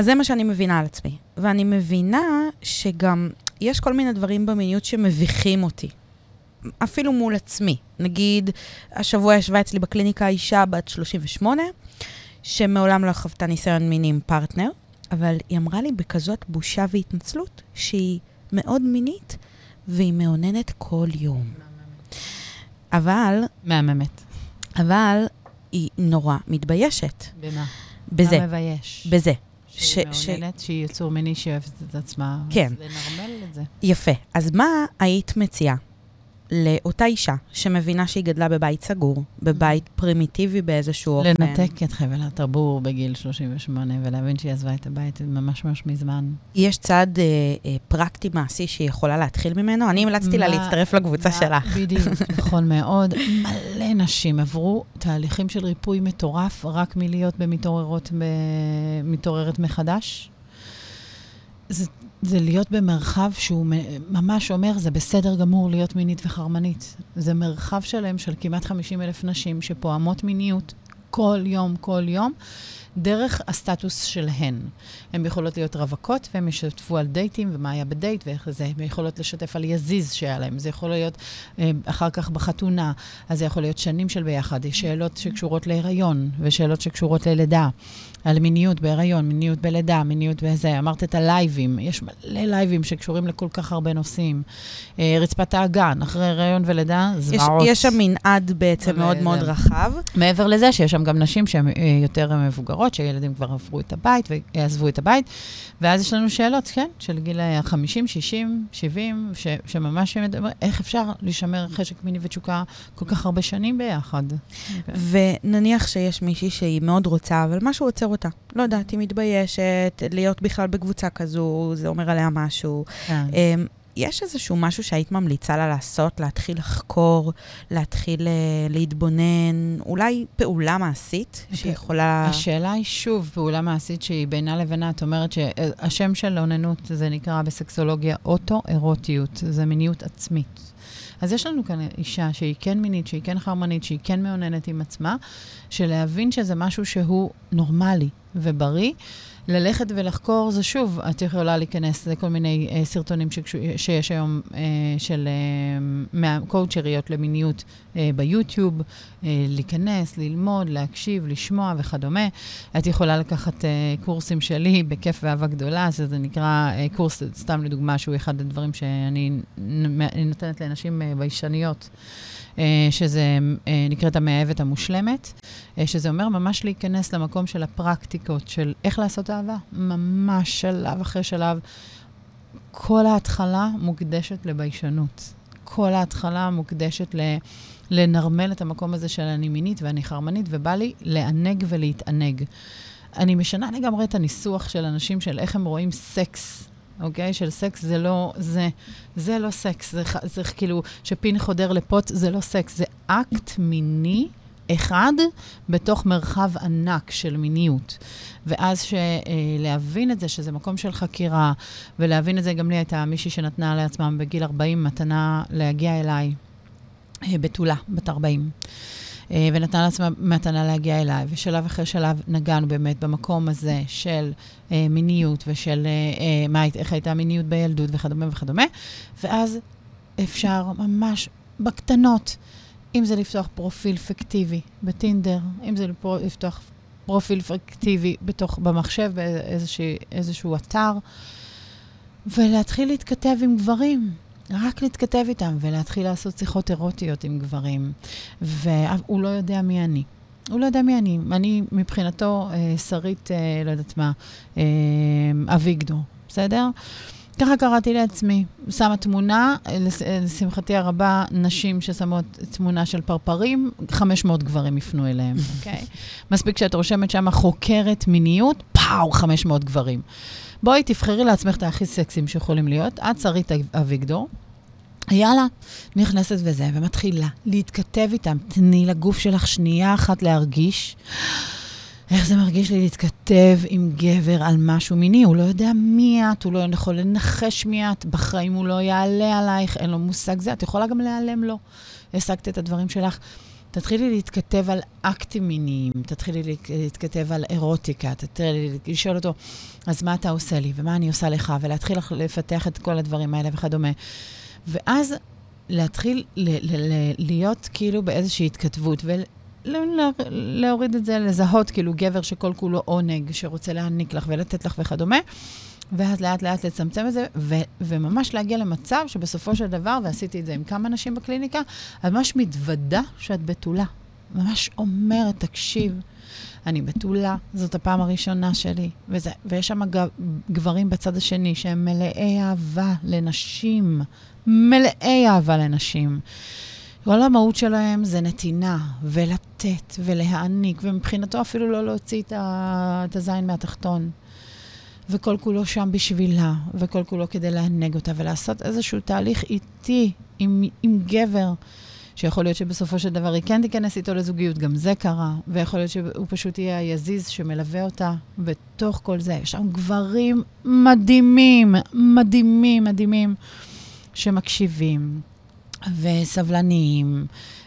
אז זה מה שאני מבינה על עצמי. ואני מבינה שגם יש כל מיני דברים במיניות שמביכים אותי. אפילו מול עצמי. נגיד, השבוע ישבה אצלי בקליניקה אישה בת 38, שמעולם לא חוותה ניסיון מיני עם פרטנר, אבל היא אמרה לי בכזאת בושה והתנצלות שהיא מאוד מינית והיא מאוננת כל יום. אבל... מהממת. אבל היא נורא מתביישת. במה? בזה. מה מבייש? בזה. שהיא מאוננת, ש... שהיא יצור מיני שאוהבת את עצמה. כן. אז לנרמל את זה. יפה. אז מה היית מציעה לאותה אישה שמבינה שהיא גדלה בבית סגור, בבית פרימיטיבי באיזשהו אופן? לנתק את חבל הטבור בגיל 38 ולהבין שהיא עזבה את הבית ממש ממש מזמן. יש צעד אה, אה, פרקטי מעשי שהיא יכולה להתחיל ממנו? אני המלצתי לה להצטרף לקבוצה מה, שלך. בדיוק, נכון מאוד. מלא נשים עברו תהליכים של ריפוי מטורף רק מלהיות במתעוררות, מתעוררת מחדש. זה זה להיות במרחב שהוא ממש אומר, זה בסדר גמור להיות מינית וחרמנית. זה מרחב שלם של כמעט 50 אלף נשים שפועמות מיניות כל יום, כל יום, דרך הסטטוס שלהן. הן יכולות להיות רווקות, והן ישתפו על דייטים, ומה היה בדייט, ואיך זה. הן יכולות לשתף על יזיז שהיה להן. זה יכול להיות אה, אחר כך בחתונה, אז זה יכול להיות שנים של ביחד. יש שאלות שקשורות להיריון, ושאלות שקשורות ללידה. על מיניות בהיריון, מיניות בלידה, מיניות בזה. אמרת את הלייבים, יש מלא לייבים שקשורים לכל כך הרבה נושאים. אה, רצפת האגן, אחרי הריון ולידה, זוועות. יש, יש שם מנעד בעצם מאוד מאוד רחב. מעבר לזה שיש שם גם נשים שהן אה, יותר מבוגרות, שילדים כבר עברו את הבית ועזבו את הבית, ואז יש לנו שאלות, כן, של גיל ה-50, 60, 70, ש, שממש מדבר, איך אפשר לשמר חשק מיני ותשוקה כל כך הרבה שנים ביחד. ונניח שיש מישהי שהיא מאוד רוצה, אבל משהו עוצר אותה. לא יודעת, היא מתביישת, להיות בכלל בקבוצה כזו, זה אומר עליה משהו. כן. אמ, יש איזשהו משהו שהיית ממליצה לה לעשות, להתחיל לחקור, להתחיל uh, להתבונן, אולי פעולה מעשית okay. שיכולה... השאלה היא שוב, פעולה מעשית שהיא בינה לבינה. את אומרת שהשם של אוננות, זה נקרא בסקסולוגיה אוטו-אירוטיות, זה מיניות עצמית. אז יש לנו כאן אישה שהיא כן מינית, שהיא כן חרמנית, שהיא כן מאוננת עם עצמה, שלהבין שזה משהו שהוא נורמלי. ובריא. ללכת ולחקור זה שוב, את יכולה להיכנס לכל מיני uh, סרטונים שקשו, שיש היום uh, של uh, קואוצ'ריות למיניות uh, ביוטיוב, uh, להיכנס, ללמוד, להקשיב, לשמוע וכדומה. את יכולה לקחת uh, קורסים שלי בכיף ואהבה גדולה, שזה נקרא uh, קורס, סתם לדוגמה, שהוא אחד הדברים שאני נותנת לנשים uh, ביישניות. אה, שזה אה, נקראת המאהבת המושלמת, אה, שזה אומר ממש להיכנס למקום של הפרקטיקות של איך לעשות אהבה, ממש שלב אחרי שלב. כל ההתחלה מוקדשת לביישנות. כל ההתחלה מוקדשת ל... לנרמל את המקום הזה של אני מינית ואני חרמנית, ובא לי לענג ולהתענג. אני משנה לגמרי את הניסוח של אנשים של איך הם רואים סקס אוקיי? של סקס זה לא, זה, זה לא סקס, זה, זה כאילו, שפין חודר לפות, זה לא סקס, זה אקט מיני אחד בתוך מרחב ענק של מיניות. ואז להבין את זה, שזה מקום של חקירה, ולהבין את זה, גם לי הייתה מישהי שנתנה לעצמם בגיל 40 מתנה להגיע אליי, אה, בתולה, בת 40. אה, ונתנה לעצמה מתנה להגיע אליי, ושלב אחרי שלב נגענו באמת במקום הזה של אה, מיניות ושל אה, אה, מה, איך הייתה מיניות בילדות וכדומה וכדומה, ואז אפשר ממש בקטנות, אם זה לפתוח פרופיל פיקטיבי בטינדר, אם זה לפתוח פרופיל פיקטיבי בתוך, במחשב, באיזשהו אתר, ולהתחיל להתכתב עם גברים. רק להתכתב איתם ולהתחיל לעשות שיחות אירוטיות עם גברים. והוא לא יודע מי אני. הוא לא יודע מי אני. אני מבחינתו אה, שרית, אה, לא יודעת מה, אה, אביגדור, בסדר? ככה קראתי לעצמי. שמה תמונה, לש, לשמחתי הרבה, נשים ששמות תמונה של פרפרים, 500 גברים יפנו אליהם, אוקיי? Okay? מספיק שאת רושמת שם חוקרת מיניות, פאו, 500 גברים. בואי, תבחרי לעצמך את הכי סקסים שיכולים להיות. את שרית אביגדור. יאללה, נכנסת וזה, ומתחילה להתכתב איתם. תני לגוף שלך שנייה אחת להרגיש. איך זה מרגיש לי להתכתב עם גבר על משהו מיני? הוא לא יודע מי את, הוא לא יכול לנחש מי את, בחיים הוא לא יעלה עלייך, אין לו מושג זה. את יכולה גם להיעלם לו. השגת את הדברים שלך. תתחילי להתכתב על אקטים מיניים, תתחילי להתכתב על אירוטיקה, תתחילי לשאול אותו, אז מה אתה עושה לי, ומה אני עושה לך, ולהתחיל לפתח את כל הדברים האלה וכדומה. ואז להתחיל ל- ל- ל- להיות כאילו באיזושהי התכתבות, ולהוריד את זה, לזהות כאילו גבר שכל כולו עונג, שרוצה להעניק לך ולתת לך וכדומה. ואז לאט לאט לצמצם את זה, ו- וממש להגיע למצב שבסופו של דבר, ועשיתי את זה עם כמה נשים בקליניקה, את ממש מתוודה שאת בתולה. ממש אומרת, תקשיב, אני בתולה, זאת הפעם הראשונה שלי, וזה, ויש שם גברים בצד השני שהם מלאי אהבה לנשים, מלאי אהבה לנשים. כל המהות שלהם זה נתינה, ולתת, ולהעניק, ומבחינתו אפילו לא להוציא את הזין מהתחתון. וכל כולו שם בשבילה, וכל כולו כדי לענג אותה, ולעשות איזשהו תהליך איטי עם, עם גבר, שיכול להיות שבסופו של דבר היא כן תיכנס איתו לזוגיות, גם זה קרה, ויכול להיות שהוא פשוט יהיה היזיז שמלווה אותה בתוך כל זה. יש שם גברים מדהימים, מדהימים, מדהימים, שמקשיבים וסבלניים.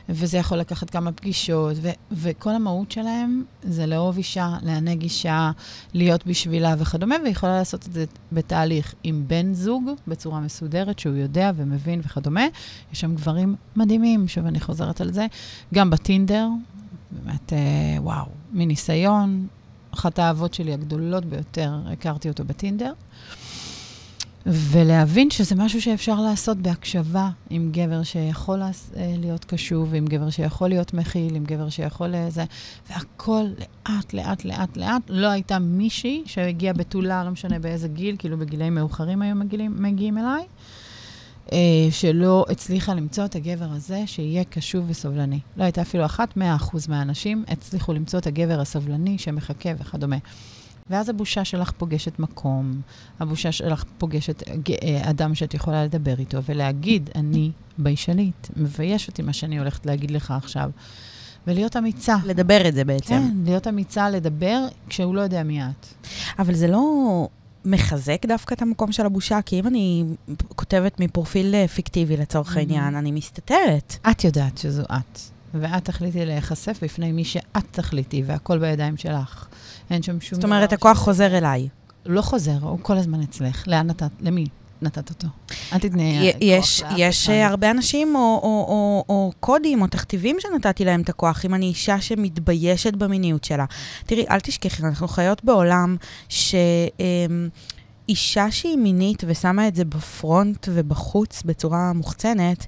וזה יכול לקחת כמה פגישות, ו- וכל המהות שלהם זה לאהוב אישה, לענג אישה, להיות בשבילה וכדומה, ויכולה לעשות את זה בתהליך עם בן זוג, בצורה מסודרת, שהוא יודע ומבין וכדומה. יש שם גברים מדהימים, שוב, אני חוזרת על זה, גם בטינדר, באמת, אה, וואו, מניסיון, אחת האהבות שלי הגדולות ביותר, הכרתי אותו בטינדר. ולהבין שזה משהו שאפשר לעשות בהקשבה עם גבר שיכול אה, להיות קשוב, עם גבר שיכול להיות מכיל, עם גבר שיכול לזה, והכל לאט, לאט, לאט, לאט. לא הייתה מישהי שהגיעה בתולה, לא משנה באיזה גיל, כאילו בגילאים מאוחרים היו מגיעים, מגיעים אליי, אה, שלא הצליחה למצוא את הגבר הזה שיהיה קשוב וסובלני. לא הייתה אפילו אחת, מאה אחוז מהאנשים הצליחו למצוא את הגבר הסובלני שמחכה וכדומה. ואז הבושה שלך פוגשת מקום, הבושה שלך פוגשת אה, אדם שאת יכולה לדבר איתו ולהגיד, אני ביישנית, מבייש אותי מה שאני הולכת להגיד לך עכשיו. ולהיות אמיצה. לדבר את זה בעצם. כן, להיות אמיצה, לדבר כשהוא לא יודע מי את. אבל זה לא מחזק דווקא את המקום של הבושה, כי אם אני כותבת מפרופיל אה, פיקטיבי לצורך mm-hmm. העניין, אני מסתתרת. את יודעת שזו את. ואת תחליטי להיחשף בפני מי שאת תחליטי, והכל בידיים שלך. אין שם שום זאת אומרת, הכוח ש- חוזר אליי. לא חוזר, הוא כל הזמן אצלך. לאן נתת? למי נתת אותו? אל תתני י- כוח יש, יש. אה, הרבה אנשים או, או, או, או קודים או תכתיבים שנתתי להם את הכוח, אם אני אישה שמתביישת במיניות שלה. תראי, אל תשכחי, אנחנו חיות בעולם שאישה שהיא מינית ושמה את זה בפרונט ובחוץ בצורה מוחצנת,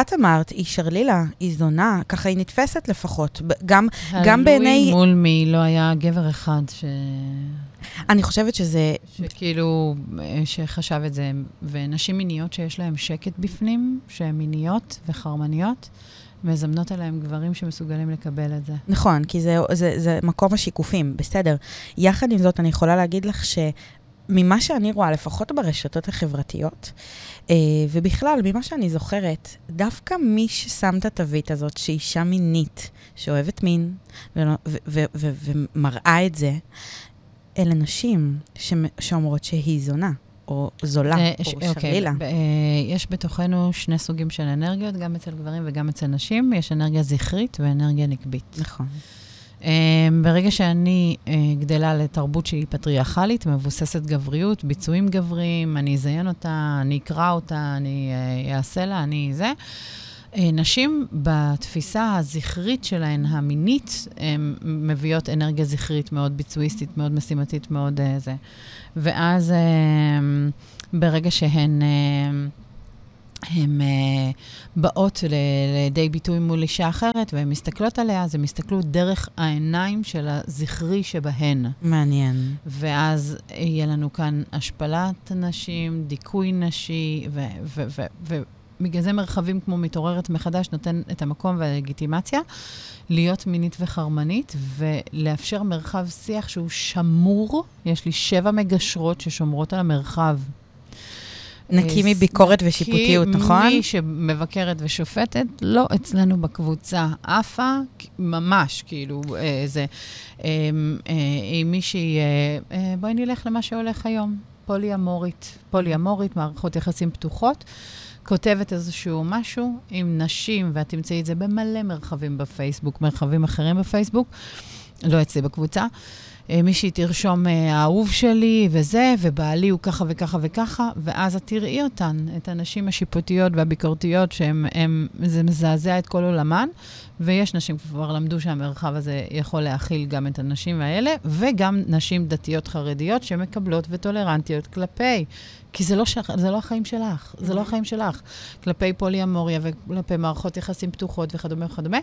את אמרת, היא שרלילה, היא זונה, ככה היא נתפסת לפחות. גם, גם בעיני- מול מי לא היה גבר אחד ש... אני חושבת שזה... שכאילו, אה, שחשב את זה. ונשים מיניות שיש להן שקט בפנים, שהן מיניות וחרמניות, מזמנות עליהן גברים שמסוגלים לקבל את זה. נכון, כי זה, זה, זה מקום השיקופים, בסדר. יחד עם זאת, אני יכולה להגיד לך שממה שאני רואה, לפחות ברשתות החברתיות, אה, ובכלל, ממה שאני זוכרת, דווקא מי ששם את התווית הזאת, שאישה מינית, שאוהבת מין, ומראה את זה, אלה נשים שאומרות שהיא זונה, או זולה, אה, או ש- שרלילה. ב- אה, יש בתוכנו שני סוגים של אנרגיות, גם אצל גברים וגם אצל נשים. יש אנרגיה זכרית ואנרגיה נקבית. נכון. אה, ברגע שאני אה, גדלה לתרבות שהיא פטריארכלית, מבוססת גבריות, ביצועים גבריים, אני אזיין אותה, אני אקרא אותה, אני אה, אעשה לה, אני זה. אה, נשים, בתפיסה הזכרית שלהן, המינית, הן מביאות אנרגיה זכרית מאוד ביצועיסטית, מאוד משימתית, מאוד זה. ואז אה, ברגע שהן... הן uh, באות לידי ביטוי מול אישה אחרת, והן מסתכלות עליה, אז הן מסתכלות דרך העיניים של הזכרי שבהן. מעניין. ואז יהיה לנו כאן השפלת נשים, דיכוי נשי, ובגלל זה מרחבים כמו מתעוררת מחדש נותן את המקום והלגיטימציה להיות מינית וחרמנית, ולאפשר מרחב שיח שהוא שמור. יש לי שבע מגשרות ששומרות על המרחב. נקי מביקורת ושיפוטיות, נכון? כי מי שמבקרת ושופטת, לא אצלנו בקבוצה עפה, ממש, כאילו, אה, זה... אה, אה, אם מישהי, אה, בואי נלך למה שהולך היום, פולי-אמורית. פולי-אמורית, מערכות יחסים פתוחות. כותבת איזשהו משהו עם נשים, ואת תמצאי את זה במלא מרחבים בפייסבוק, מרחבים אחרים בפייסבוק, לא אצלי בקבוצה. אה, מישהי תרשום, אה, האהוב שלי וזה, ובעלי הוא ככה וככה וככה, ואז את תראי אותן, את הנשים השיפוטיות והביקורתיות, שזה מזעזע את כל עולמן, ויש נשים כבר למדו שהמרחב הזה יכול להכיל גם את הנשים האלה, וגם נשים דתיות חרדיות שמקבלות וטולרנטיות כלפי. כי זה לא, ש... זה לא החיים שלך, זה לא החיים שלך. כלפי פולי-אמוריה וכלפי מערכות יחסים פתוחות וכדומה וכדומה,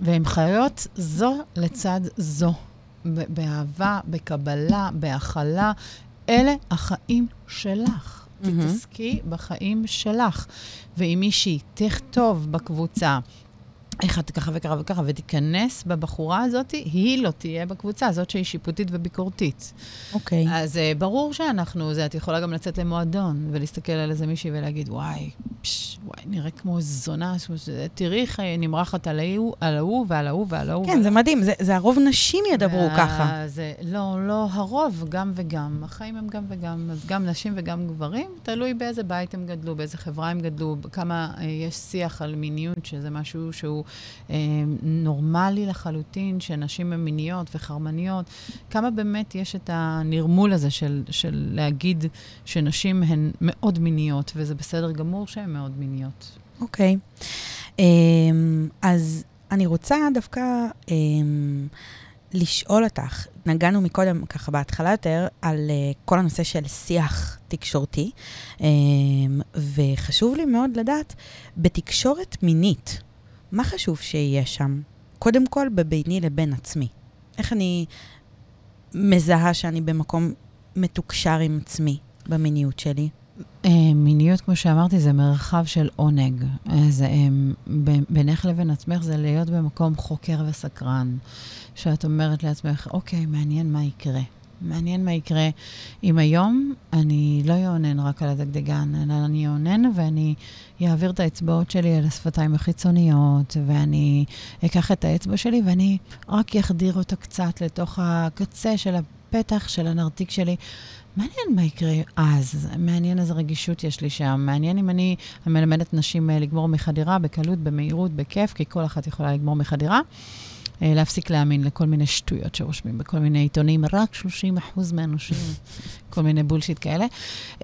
והן חיות זו לצד זו. באהבה, בקבלה, בהכלה. אלה החיים שלך. תתעסקי בחיים שלך. ואם מישהי תכתוב בקבוצה, איך את ככה וככה וככה, ותיכנס בבחורה הזאת, היא לא תהיה בקבוצה, זאת שהיא שיפוטית וביקורתית. אוקיי. אז uh, ברור שאנחנו, זה, את יכולה גם לצאת למועדון ולהסתכל על איזה מישהי ולהגיד, וואי, פש, וואי, נראה כמו זונה, תראי איך היא נמרחת על ההוא, על ההוא ועל ההוא ועל ההוא. כן, זה מדהים, זה, זה הרוב נשים ידברו וה- ככה. זה, לא, לא הרוב, גם וגם. החיים הם גם וגם, אז גם נשים וגם גברים, תלוי באיזה בית הם גדלו, באיזה חברה הם גדלו, כמה אה, יש שיח על מיניות, שזה משהו שהוא אה, נורמלי לחלוטין, שנשים הן מיניות וחרמניות. כמה באמת יש את הנרמול הזה של, של להגיד שנשים הן מאוד מיניות, וזה בסדר גמור שהן מאוד מיניות. אוקיי. אמ, אז אני רוצה דווקא אמ, לשאול אותך, נגענו מקודם, ככה בהתחלה יותר, על אה, כל הנושא של שיח תקשורתי, אמ, וחשוב לי מאוד לדעת, בתקשורת מינית, מה חשוב שיהיה שם? קודם כל, בביני לבין עצמי. איך אני מזהה שאני במקום מתוקשר עם עצמי במיניות שלי? אה, מיניות, כמו שאמרתי, זה מרחב של עונג. אה, ב- בינך לבין עצמך זה להיות במקום חוקר וסקרן. שאת אומרת לעצמך, אוקיי, מעניין מה יקרה. מעניין מה יקרה אם היום אני לא יאונן רק על הדגדגן, אלא אני יאונן ואני אעביר את האצבעות שלי על השפתיים החיצוניות, ואני אקח את האצבע שלי ואני רק אחדיר אותה קצת לתוך הקצה של הפתח של הנרתיק שלי. מעניין מה יקרה אז, מעניין איזה רגישות יש לי שם, מעניין אם אני מלמדת נשים אה, לגמור מחדירה בקלות, במהירות, בכיף, כי כל אחת יכולה לגמור מחדירה. אה, להפסיק להאמין לכל מיני שטויות שרושמים בכל מיני עיתונים, רק 30 אחוז מהאנושים, כל מיני בולשיט כאלה.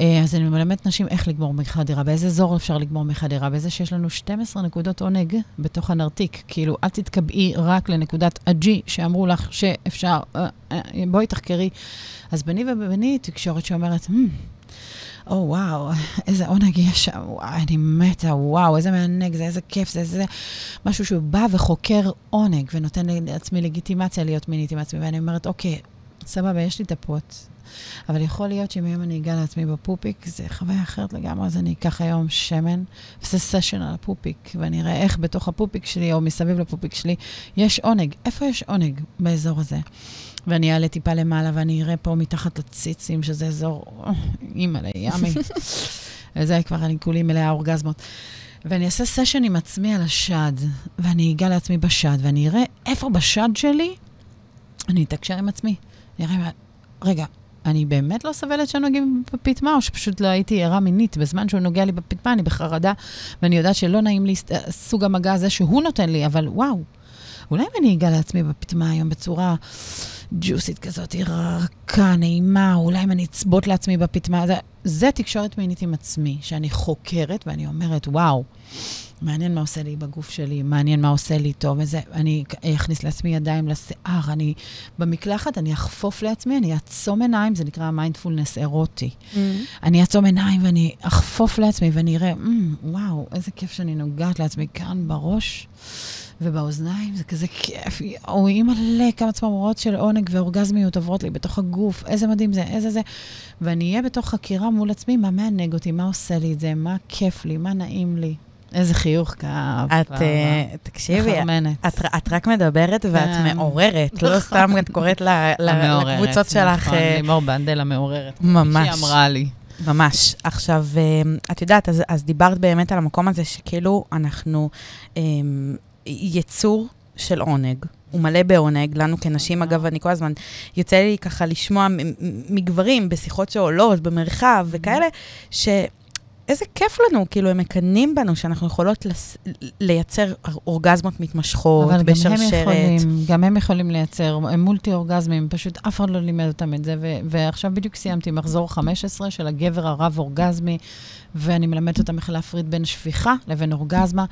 אה, אז אני מלמדת נשים איך לגמור מחדירה, באיזה אזור אפשר לגמור מחדירה, באיזה שיש לנו 12 נקודות עונג בתוך הנרתיק. כאילו, אל תתקבעי רק לנקודת ה-G שאמרו לך שאפשר, בואי תחקרי. אז ביני וביני תקשורת שאומרת, hmm, או oh, וואו, איזה עונג יש שם, וואו, אני מתה, וואו, איזה מענג זה, איזה כיף זה, איזה משהו שהוא בא וחוקר עונג ונותן לעצמי לגיטימציה להיות מינית עם עצמי, ואני אומרת, אוקיי, סבבה, יש לי את הפות, אבל יכול להיות שאם היום אני אגע לעצמי בפופיק, זה חוויה אחרת לגמרי, אז אני אקח היום שמן, ועושה סשן על הפופיק, ואני אראה איך בתוך הפופיק שלי, או מסביב לפופיק שלי, יש עונג. איפה יש עונג באזור הזה? ואני אעלה טיפה למעלה, ואני אראה פה מתחת לציצים, שזה אזור, אימא'לה, yummy. וזה כבר, אני כולי מלאה אורגזמות. ואני אעשה סשן עם עצמי על השד, ואני אגע לעצמי בשד, ואני אראה איפה בשד שלי, אני אתקשר עם עצמי. אני אראה, רגע, אני באמת לא סבלת שנוגעים בפטמה, או שפשוט לא הייתי ערה מינית. בזמן שהוא נוגע לי בפטמה, אני בחרדה, ואני יודעת שלא נעים לי סוג המגע הזה שהוא נותן לי, אבל וואו, אולי אם אני אגע לעצמי בפטמה היום בצורה ג'וסית כזאת, רכה, נעימה, אולי אם אני אצבוט לעצמי בפטמה, זה, זה תקשורת מינית עם עצמי, שאני חוקרת ואני אומרת, וואו, מעניין מה עושה לי בגוף שלי, מעניין מה עושה לי טוב, וזה, אני אכניס לעצמי ידיים לשיער, אני במקלחת, אני אחפוף לעצמי, אני אעצום עיניים, זה נקרא מיינדפולנס אירוטי. Mm-hmm. אני אעצום עיניים ואני אחפוף לעצמי ואני אראה, mm, וואו, איזה כיף שאני נוגעת לעצמי כאן בראש. ובאוזניים, זה כזה כיף. או מלא כמה צמרמורות של עונג ואורגזמיות עוברות לי בתוך הגוף, איזה מדהים זה, איזה זה. ואני אהיה בתוך חקירה מול עצמי, מה מענג אותי, מה עושה לי את זה, מה כיף לי, מה נעים לי. איזה חיוך כאב. את, uh, תקשיבי, את, את רק מדברת ואת כן. מעוררת, לא סתם את קוראת לקבוצות שלך. נכון, לימור בנדל המעוררת. ממש. שהיא אמרה לי. ממש. עכשיו, אה, את יודעת, אז, אז דיברת באמת על המקום הזה שכאילו אנחנו יצור של עונג. הוא מלא בעונג, לנו כנשים, אגב, אני כל הזמן, יוצא לי ככה לשמוע מגברים בשיחות שעולות, במרחב וכאלה, ש... איזה כיף לנו, כאילו, הם מקנאים בנו, שאנחנו יכולות לס... לייצר אורגזמות מתמשכות אבל בשרשרת. אבל גם הם יכולים, גם הם יכולים לייצר, הם מולטי-אורגזמים, פשוט אף אחד לא לימד אותם את זה. ו- ועכשיו בדיוק סיימתי מחזור 15 של הגבר הרב-אורגזמי, ואני מלמדת אותם איך להפריד בין שפיכה לבין אורגזמה,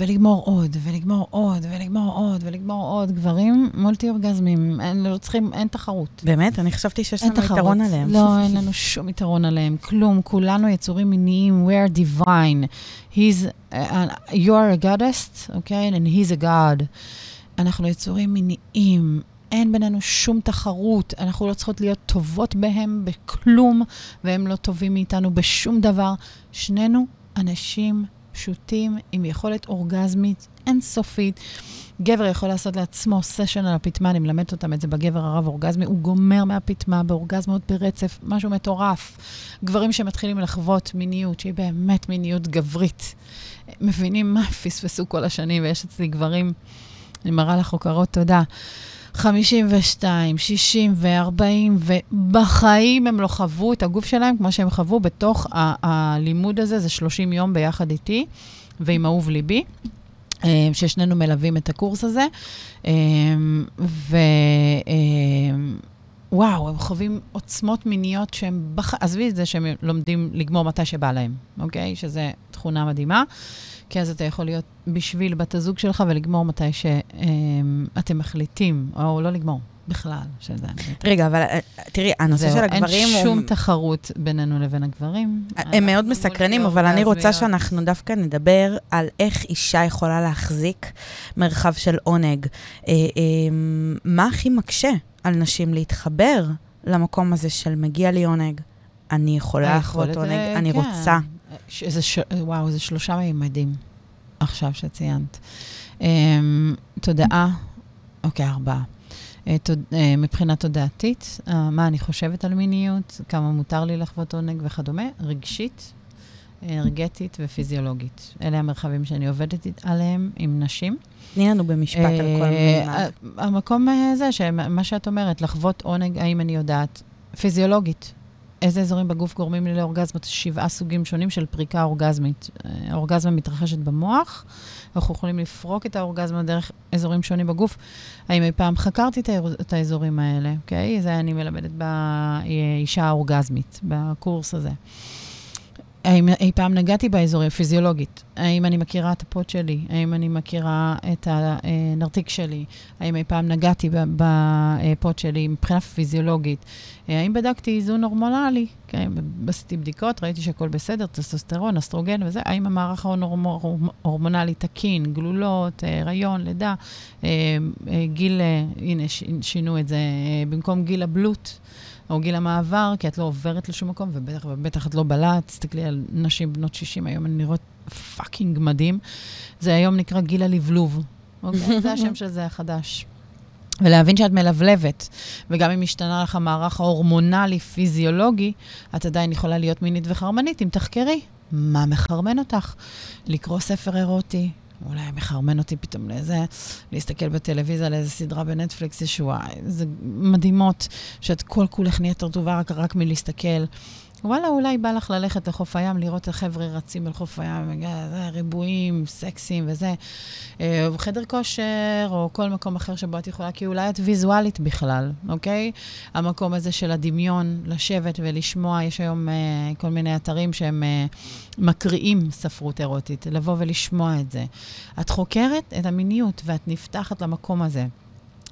ולגמור עוד, ולגמור עוד, ולגמור עוד, ולגמור עוד. גברים מולטי-אורגזמים, אין, לא צריכים, אין תחרות. באמת? אני חשבתי שיש לנו יתרון עליהם. לא, אין לנו שום יתרון עליהם, כלום. כולנו יצורים מיניים, we are divine. He's, uh, you are a goddess, okay? And he's a god. אנחנו יצורים מיניים. אין בינינו שום תחרות, אנחנו לא צריכות להיות טובות בהם בכלום, והם לא טובים מאיתנו בשום דבר. שנינו אנשים פשוטים עם יכולת אורגזמית אינסופית. גבר יכול לעשות לעצמו סשן על הפטמה, אני מלמדת אותם את זה בגבר הרב-אורגזמי, הוא גומר מהפטמה באורגזמות ברצף, משהו מטורף. גברים שמתחילים לחוות מיניות, שהיא באמת מיניות גברית, מבינים מה פספסו כל השנים, ויש אצלי גברים, אני מראה לך הוקרות תודה. 52, 60 ו-40, ובחיים הם לא חוו את הגוף שלהם כמו שהם חוו בתוך הלימוד הזה, זה 30 יום ביחד איתי ועם אהוב ליבי. אה, ששנינו מלווים את הקורס הזה, אה, ווואו, אה, הם חווים עוצמות מיניות שהם, בח... עזבי את זה שהם לומדים לגמור מתי שבא להם, אוקיי? שזו תכונה מדהימה. כי אז אתה יכול להיות בשביל בת הזוג שלך ולגמור מתי שאתם מחליטים, או לא לגמור. בכלל, שזה... רגע, אבל אה, תראי, הנושא של הגברים הוא... אין שום תחרות בינינו לבין הגברים. הם מאוד מסקרנים, אבל אני רוצה שאנחנו דווקא נדבר על איך אישה יכולה להחזיק מרחב של עונג. אה, אה, מה הכי מקשה על נשים להתחבר למקום הזה של מגיע לי עונג? אני יכולה לחוות עונג, אני כן. רוצה. וואו, זה שלושה מימדים עכשיו שציינת. Um, תודעה, אוקיי, ארבעה. תוד... uh, מבחינה תודעתית, uh, מה אני חושבת על מיניות, כמה מותר לי לחוות עונג וכדומה. רגשית, אנרגטית ופיזיולוגית. אלה המרחבים שאני עובדת עליהם עם נשים. תני לנו במשפט על כל אה, מימד. המקום אה, זה, שמה שאת אומרת, לחוות עונג, האם אני יודעת, פיזיולוגית. איזה אזורים בגוף גורמים לי לאורגזמות? שבעה סוגים שונים של פריקה אורגזמית. אה, האורגזמה מתרחשת במוח, אנחנו יכולים לפרוק את האורגזמה דרך אזורים שונים בגוף. האם אי פעם חקרתי את, האזורים האלה, אוקיי? זה אני מלמדת באישה האורגזמית, בקורס הזה. האם אי פעם נגעתי באזורים פיזיולוגית? האם אני מכירה את הפוט שלי? האם אני מכירה את הנרתיק שלי? האם אי פעם נגעתי בפוט שלי מבחינה פיזיולוגית? אה, האם בדקתי איזון הורמונלי? כן, עשיתי בדיקות, ראיתי שהכל בסדר, טסטוסטרון, אסטרוגן וזה. האם המערך ההורמונלי תקין, גלולות, אה, הריון, לידה, אה, אה, גיל, אה, הנה, שינו את זה, אה, במקום גיל הבלוט. או גיל המעבר, כי את לא עוברת לשום מקום, ובטח ובטח את לא בלה. תסתכלי על נשים בנות 60, היום הן נראות fucking מדהים. זה היום נקרא גיל הלבלוב. אוקיי? זה השם של זה החדש. ולהבין שאת מלבלבת, וגם אם השתנה לך המערך ההורמונלי-פיזיולוגי, את עדיין יכולה להיות מינית וחרמנית, אם תחקרי. מה מחרמן אותך? לקרוא ספר אירוטי, אולי מחרמן אותי פתאום לאיזה, להסתכל בטלוויזיה לאיזה סדרה בנטפליקס, ישועה, איזה מדהימות, שאת כל כולך נהיית רטובה רק, רק מלהסתכל. וואלה, אולי בא לך ללכת לחוף הים, לראות את החבר'ה רצים על חוף הים, זה, ריבועים, סקסים וזה. אה, או חדר כושר, או כל מקום אחר שבו את יכולה, כי אולי את ויזואלית בכלל, אוקיי? המקום הזה של הדמיון, לשבת ולשמוע, יש היום אה, כל מיני אתרים שהם אה, מקריאים ספרות אירוטית, לבוא ולשמוע את זה. את חוקרת את המיניות ואת נפתחת למקום הזה.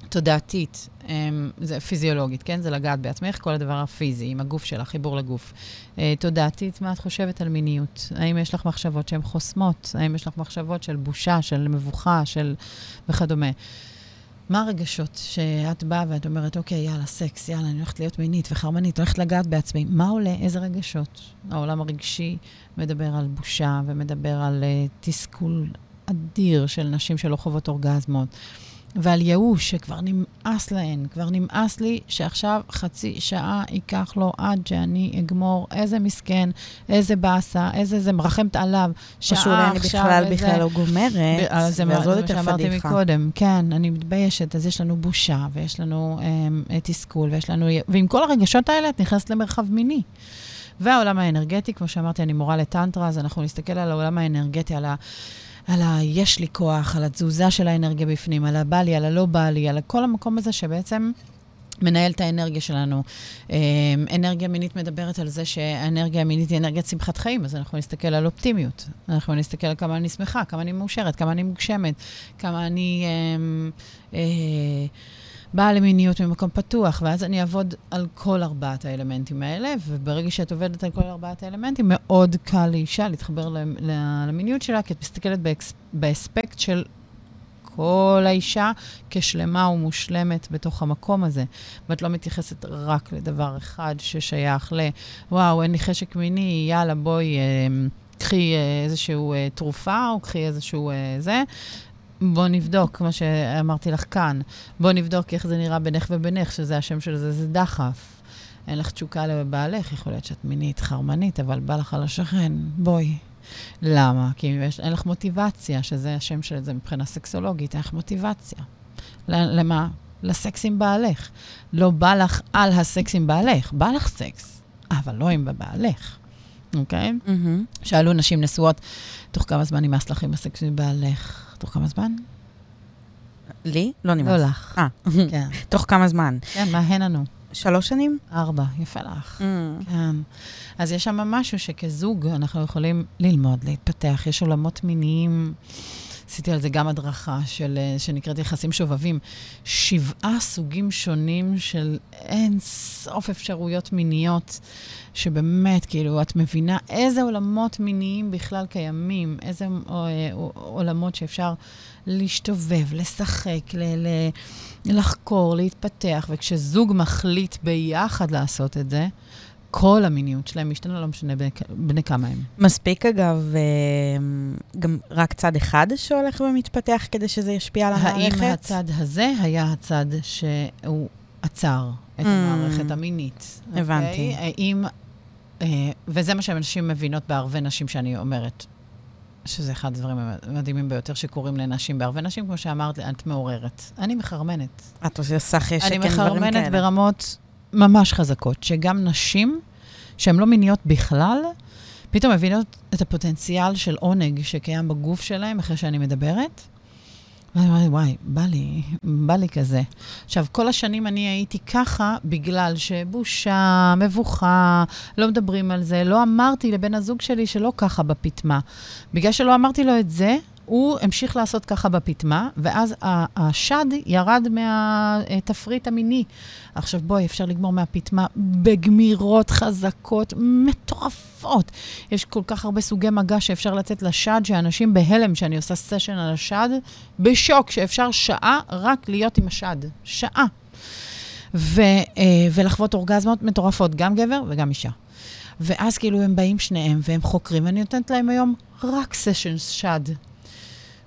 תודעתית, אמ, זה פיזיולוגית, כן? זה לגעת בעצמך, כל הדבר הפיזי, עם הגוף שלך, חיבור לגוף. אה, תודעתית, מה את חושבת על מיניות? האם יש לך מחשבות שהן חוסמות? האם יש לך מחשבות של בושה, של מבוכה, של... וכדומה? מה הרגשות שאת באה ואת אומרת, אוקיי, יאללה, סקס, יאללה, אני הולכת להיות מינית וחרמנית, הולכת לגעת בעצמי. מה עולה? איזה רגשות? העולם הרגשי מדבר על בושה ומדבר על uh, תסכול אדיר של נשים שלא חוות אורגזמות. ועל ייאוש, שכבר נמאס להן, כבר נמאס לי שעכשיו חצי שעה ייקח לו עד שאני אגמור איזה מסכן, איזה באסה, איזה זה מרחמת עליו, שעה שאולי אני עכשיו, בכלל איזה... בכלל לא גומרת, זה מה עוד יותר שאמרתי פדיחה. מקודם, כן, אני מתביישת, אז יש לנו בושה, ויש לנו אמ, תסכול, ויש לנו... ועם כל הרגשות האלה את נכנסת למרחב מיני. והעולם האנרגטי, כמו שאמרתי, אני מורה לטנטרה, אז אנחנו נסתכל על העולם האנרגטי, על ה... על ה... יש לי כוח, על התזוזה של האנרגיה בפנים, על הבא לי, על הלא בא לי, על כל המקום הזה שבעצם מנהל את האנרגיה שלנו. אמ, אנרגיה מינית מדברת על זה שהאנרגיה המינית היא אנרגיית שמחת חיים, אז אנחנו נסתכל על אופטימיות. אנחנו נסתכל על כמה אני שמחה, כמה אני מאושרת, כמה אני מוגשמת, כמה אני... אמ, אה, באה למיניות ממקום פתוח, ואז אני אעבוד על כל ארבעת האלמנטים האלה, וברגע שאת עובדת על כל ארבעת האלמנטים, מאוד קל לאישה להתחבר למיניות שלה, כי את מסתכלת באספקט של כל האישה כשלמה ומושלמת בתוך המקום הזה. ואת לא מתייחסת רק לדבר אחד ששייך ל, וואו, אין לי חשק מיני, יאללה, בואי, אה, קחי אה, איזושהי אה, תרופה, או קחי איזשהו זה. בוא נבדוק, כמו שאמרתי לך כאן, בוא נבדוק איך זה נראה בינך ובינך, שזה השם של זה, זה דחף. אין לך תשוקה לבעלך, יכול להיות שאת מינית, חרמנית, אבל בא לך על השכן, בואי. למה? כי יש, אין לך מוטיבציה, שזה השם של זה מבחינה סקסולוגית, אין לך מוטיבציה. למה? לסקס עם בעלך. לא בא לך על הסקס עם בעלך, בא לך סקס, אבל לא עם בעלך, אוקיי? מהמם. שאלו נשים נשואות, תוך כמה זמן נמאס לך עם הסקס עם בעלך? תוך כמה זמן? לי? לא נמאס. לא לך. אה, כן. תוך כמה זמן? כן, מה הן לנו? שלוש שנים? ארבע, יפה לך. כן. אז יש שם משהו שכזוג אנחנו יכולים ללמוד, להתפתח. יש עולמות מיניים, עשיתי על זה גם הדרכה של, אה, שנקראת יחסים שובבים. שבעה סוגים שונים של אין סוף אפשרויות מיניות, שבאמת, כאילו, את מבינה איזה עולמות מיניים בכלל קיימים, איזה אה, עולמות שאפשר להשתובב, לשחק, ל- ל- לחקור, להתפתח, וכשזוג מחליט ביחד לעשות את זה, כל המיניות שלהם משתנה, לא משנה בני, כמה הם. מספיק, אגב, אה, גם רק צד אחד שהולך ומתפתח כדי שזה ישפיע על המערכת? האם הצד הזה היה הצד שהוא עצר את Mm. המערכת המינית? הבנתי. אוקיי? האם אה, וזה מה שהנשים מבינות בהרבה נשים שאני אומרת, שזה אחד הדברים המדהימים ביותר שקורים לנשים. בהרבה נשים, כמו שאמרת, את מעוררת. אני מחרמנת. את עושה חשק, אין אני דברים כאלה. מחרמנת ברמות ממש חזקות, שגם נשים שהן לא מיניות בכלל, פתאום מבינות את הפוטנציאל של עונג שקיים בגוף שלהם אחרי שאני מדברת. ואני אומרת, וואי, בא לי, בא לי כזה. עכשיו, כל השנים אני הייתי ככה בגלל שבושה, מבוכה, לא מדברים על זה. לא אמרתי לבן הזוג שלי שלא ככה בפטמה. בגלל שלא אמרתי לו את זה, הוא המשיך לעשות ככה בפטמה, ואז השד ירד מהתפריט המיני. עכשיו בואי, אפשר לגמור מהפטמה בגמירות חזקות מטורפות. יש כל כך הרבה סוגי מגע שאפשר לצאת לשד, שאנשים בהלם שאני עושה סשן על השד, בשוק שאפשר שעה רק להיות עם השד. שעה. ו, אה, ולחוות אורגזמות מטורפות, גם גבר וגם אישה. ואז כאילו הם באים שניהם והם חוקרים, ואני נותנת להם היום רק סשנס שד.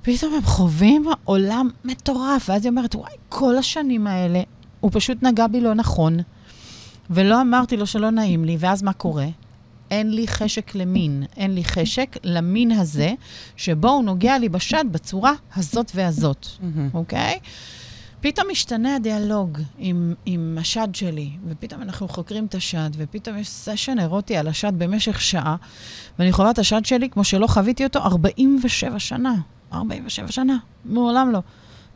פתאום הם חווים עולם מטורף, ואז היא אומרת, וואי, כל השנים האלה, הוא פשוט נגע בי לא נכון, ולא אמרתי לו שלא נעים לי, ואז מה קורה? אין לי חשק למין, אין לי חשק למין הזה, שבו הוא נוגע לי בשד בצורה הזאת והזאת. אוקיי? פתאום משתנה הדיאלוג עם, עם השד שלי, ופתאום אנחנו חוקרים את השד, ופתאום יש סשן אירוטי על השד במשך שעה, ואני חווה את השד שלי כמו שלא חוויתי אותו 47 שנה. 47 שנה, מעולם לא.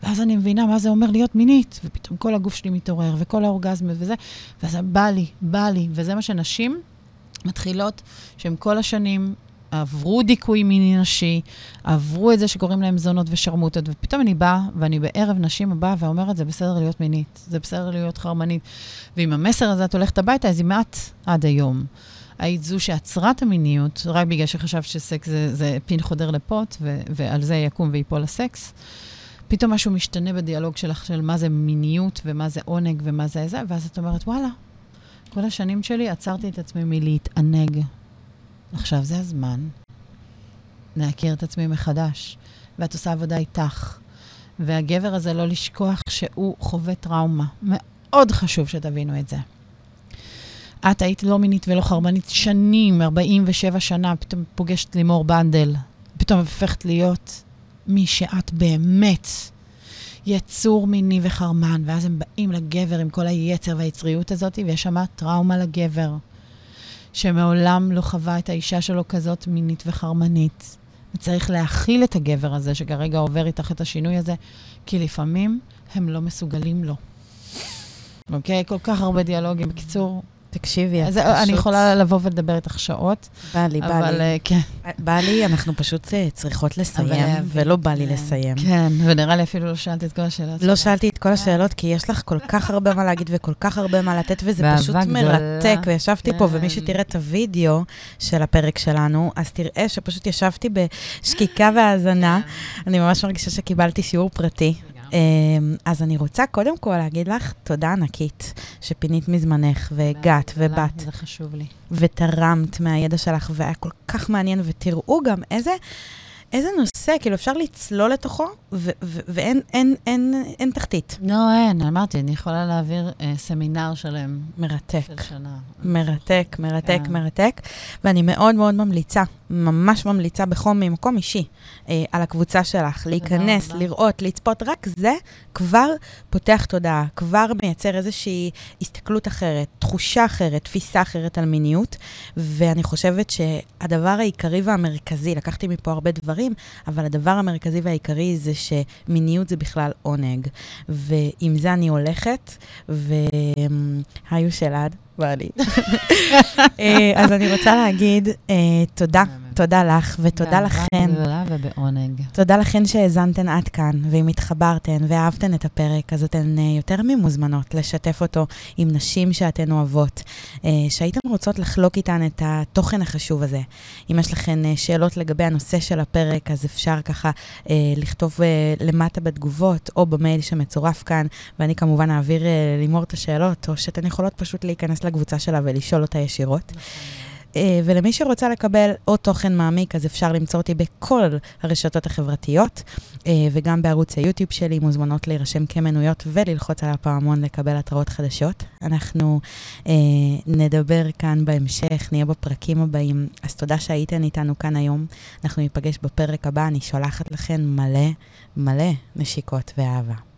ואז אני מבינה מה זה אומר להיות מינית, ופתאום כל הגוף שלי מתעורר, וכל האורגזמה וזה, ואז בא לי, בא לי, וזה מה שנשים מתחילות, שהן כל השנים עברו דיכוי מיני נשי, עברו את זה שקוראים להם זונות ושרמוטות, ופתאום אני באה, ואני בערב נשים הבאה ואומרת, זה בסדר להיות מינית, זה בסדר להיות חרמנית. ועם המסר הזה את הולכת הביתה, אז אם את עד היום היית זו שעצרה את המיניות, רק בגלל שחשבת שסקס זה, זה פין חודר לפוט, ו- ועל זה יקום ויפול הסקס, פתאום משהו משתנה בדיאלוג שלך של מה זה מיניות ומה זה עונג ומה זה זה, ואז את אומרת, וואלה, כל השנים שלי עצרתי את עצמי מלהתענג. עכשיו זה הזמן להכיר את עצמי מחדש, ואת עושה עבודה איתך. והגבר הזה, לא לשכוח שהוא חווה טראומה. מאוד חשוב שתבינו את זה. את היית לא מינית ולא חרמנית שנים, 47 שנה, פתאום פוגשת לימור בנדל. פתאום הופכת להיות מי שאת באמת. יצור מיני וחרמן, ואז הם באים לגבר עם כל היצר והיצריות הזאת, ויש שם טראומה לגבר, שמעולם לא חווה את האישה שלו כזאת מינית וחרמנית. וצריך להכיל את הגבר הזה, שכרגע עובר איתך את השינוי הזה, כי לפעמים הם לא מסוגלים לו. אוקיי? כל כך הרבה דיאלוגים. בקיצור, תקשיבי, את אז פשוט... אני יכולה לבוא ולדבר איתך שעות, בא לי, בא אבל לי. אה, כן. בא לי, אנחנו פשוט אה, צריכות לסיים. ולא בא לי כן. לסיים. כן, ונראה לי אפילו לא שאלת את כל השאלות. לא. שאלתי את כל השאלות, כי יש לך כל כך הרבה מה להגיד וכל כך הרבה מה לתת, וזה פשוט. מרתק. וישבתי פה, כן. ומי שתראה את הוידאו של הפרק שלנו, אז תראה שפשוט ישבתי בשקיקה והאזנה. אני ממש מרגישה שקיבלתי שיעור פרטי. אמ, אז אני רוצה קודם כל להגיד לך תודה ענקית שפינית מזמנך והגעת ובאת זה חשוב לי. ותרמת מהידע שלך, והיה כל כך מעניין, ותראו גם איזה, איזה נושא, כאילו אפשר לצלול לתוכו, ואין אין, אין, אין תחתית. לא, אין, אמרתי, אני יכולה להעביר אה, סמינר שלם מרתק. של שנה. מרתק, מרתק, כן. מרתק. ואני מאוד מאוד ממליצה, ממש ממליצה בחום ממקום אישי, אה, על הקבוצה שלך, להיכנס, רבה. לראות, לצפות, רק זה כבר פותח תודעה, כבר מייצר איזושהי הסתכלות אחרת, תחושה אחרת, תפיסה אחרת על מיניות. ואני חושבת שהדבר העיקרי והמרכזי, לקחתי מפה הרבה דברים, אבל הדבר המרכזי והעיקרי זה שמיניות זה בכלל עונג. ועם זה אני הולכת, והיו שלד, בא לי. אה, אז אני רוצה להגיד אה, תודה, תודה לך ותודה לכן. גדולה ובעונג. תודה לכן שהאזנתן עד כאן, ואם התחברתן ואהבתן את הפרק, אז אתן אה, יותר ממוזמנות לשתף אותו עם נשים שאתן אוהבות, אה, שהייתן רוצות לחלוק איתן את התוכן החשוב הזה. אם יש לכן אה, שאלות לגבי הנושא של הפרק, אז אפשר ככה לכתוב למטה בתגובות, או במייל שמצורף כאן, ואני כמובן אעביר לימור את השאלות, או שאתן יכולות פשוט להיכנס לקבוצה שלה ולשאול אותה ישירות. אה, ולמי שרוצה לקבל עוד תוכן מעמיק, אז אפשר למצוא אותי בכל הרשתות החברתיות, אה, וגם בערוץ היוטיוב שלי, מוזמנות להירשם כמנויות וללחוץ על הפעמון לקבל התראות חדשות. אנחנו אה, נדבר כאן בהמשך, נהיה בפרקים הבאים. אז תודה שהייתן איתנו כאן היום. אנחנו ניפגש בפרק הבא, אני שולחת לכם מלא מלא נשיקות ואהבה.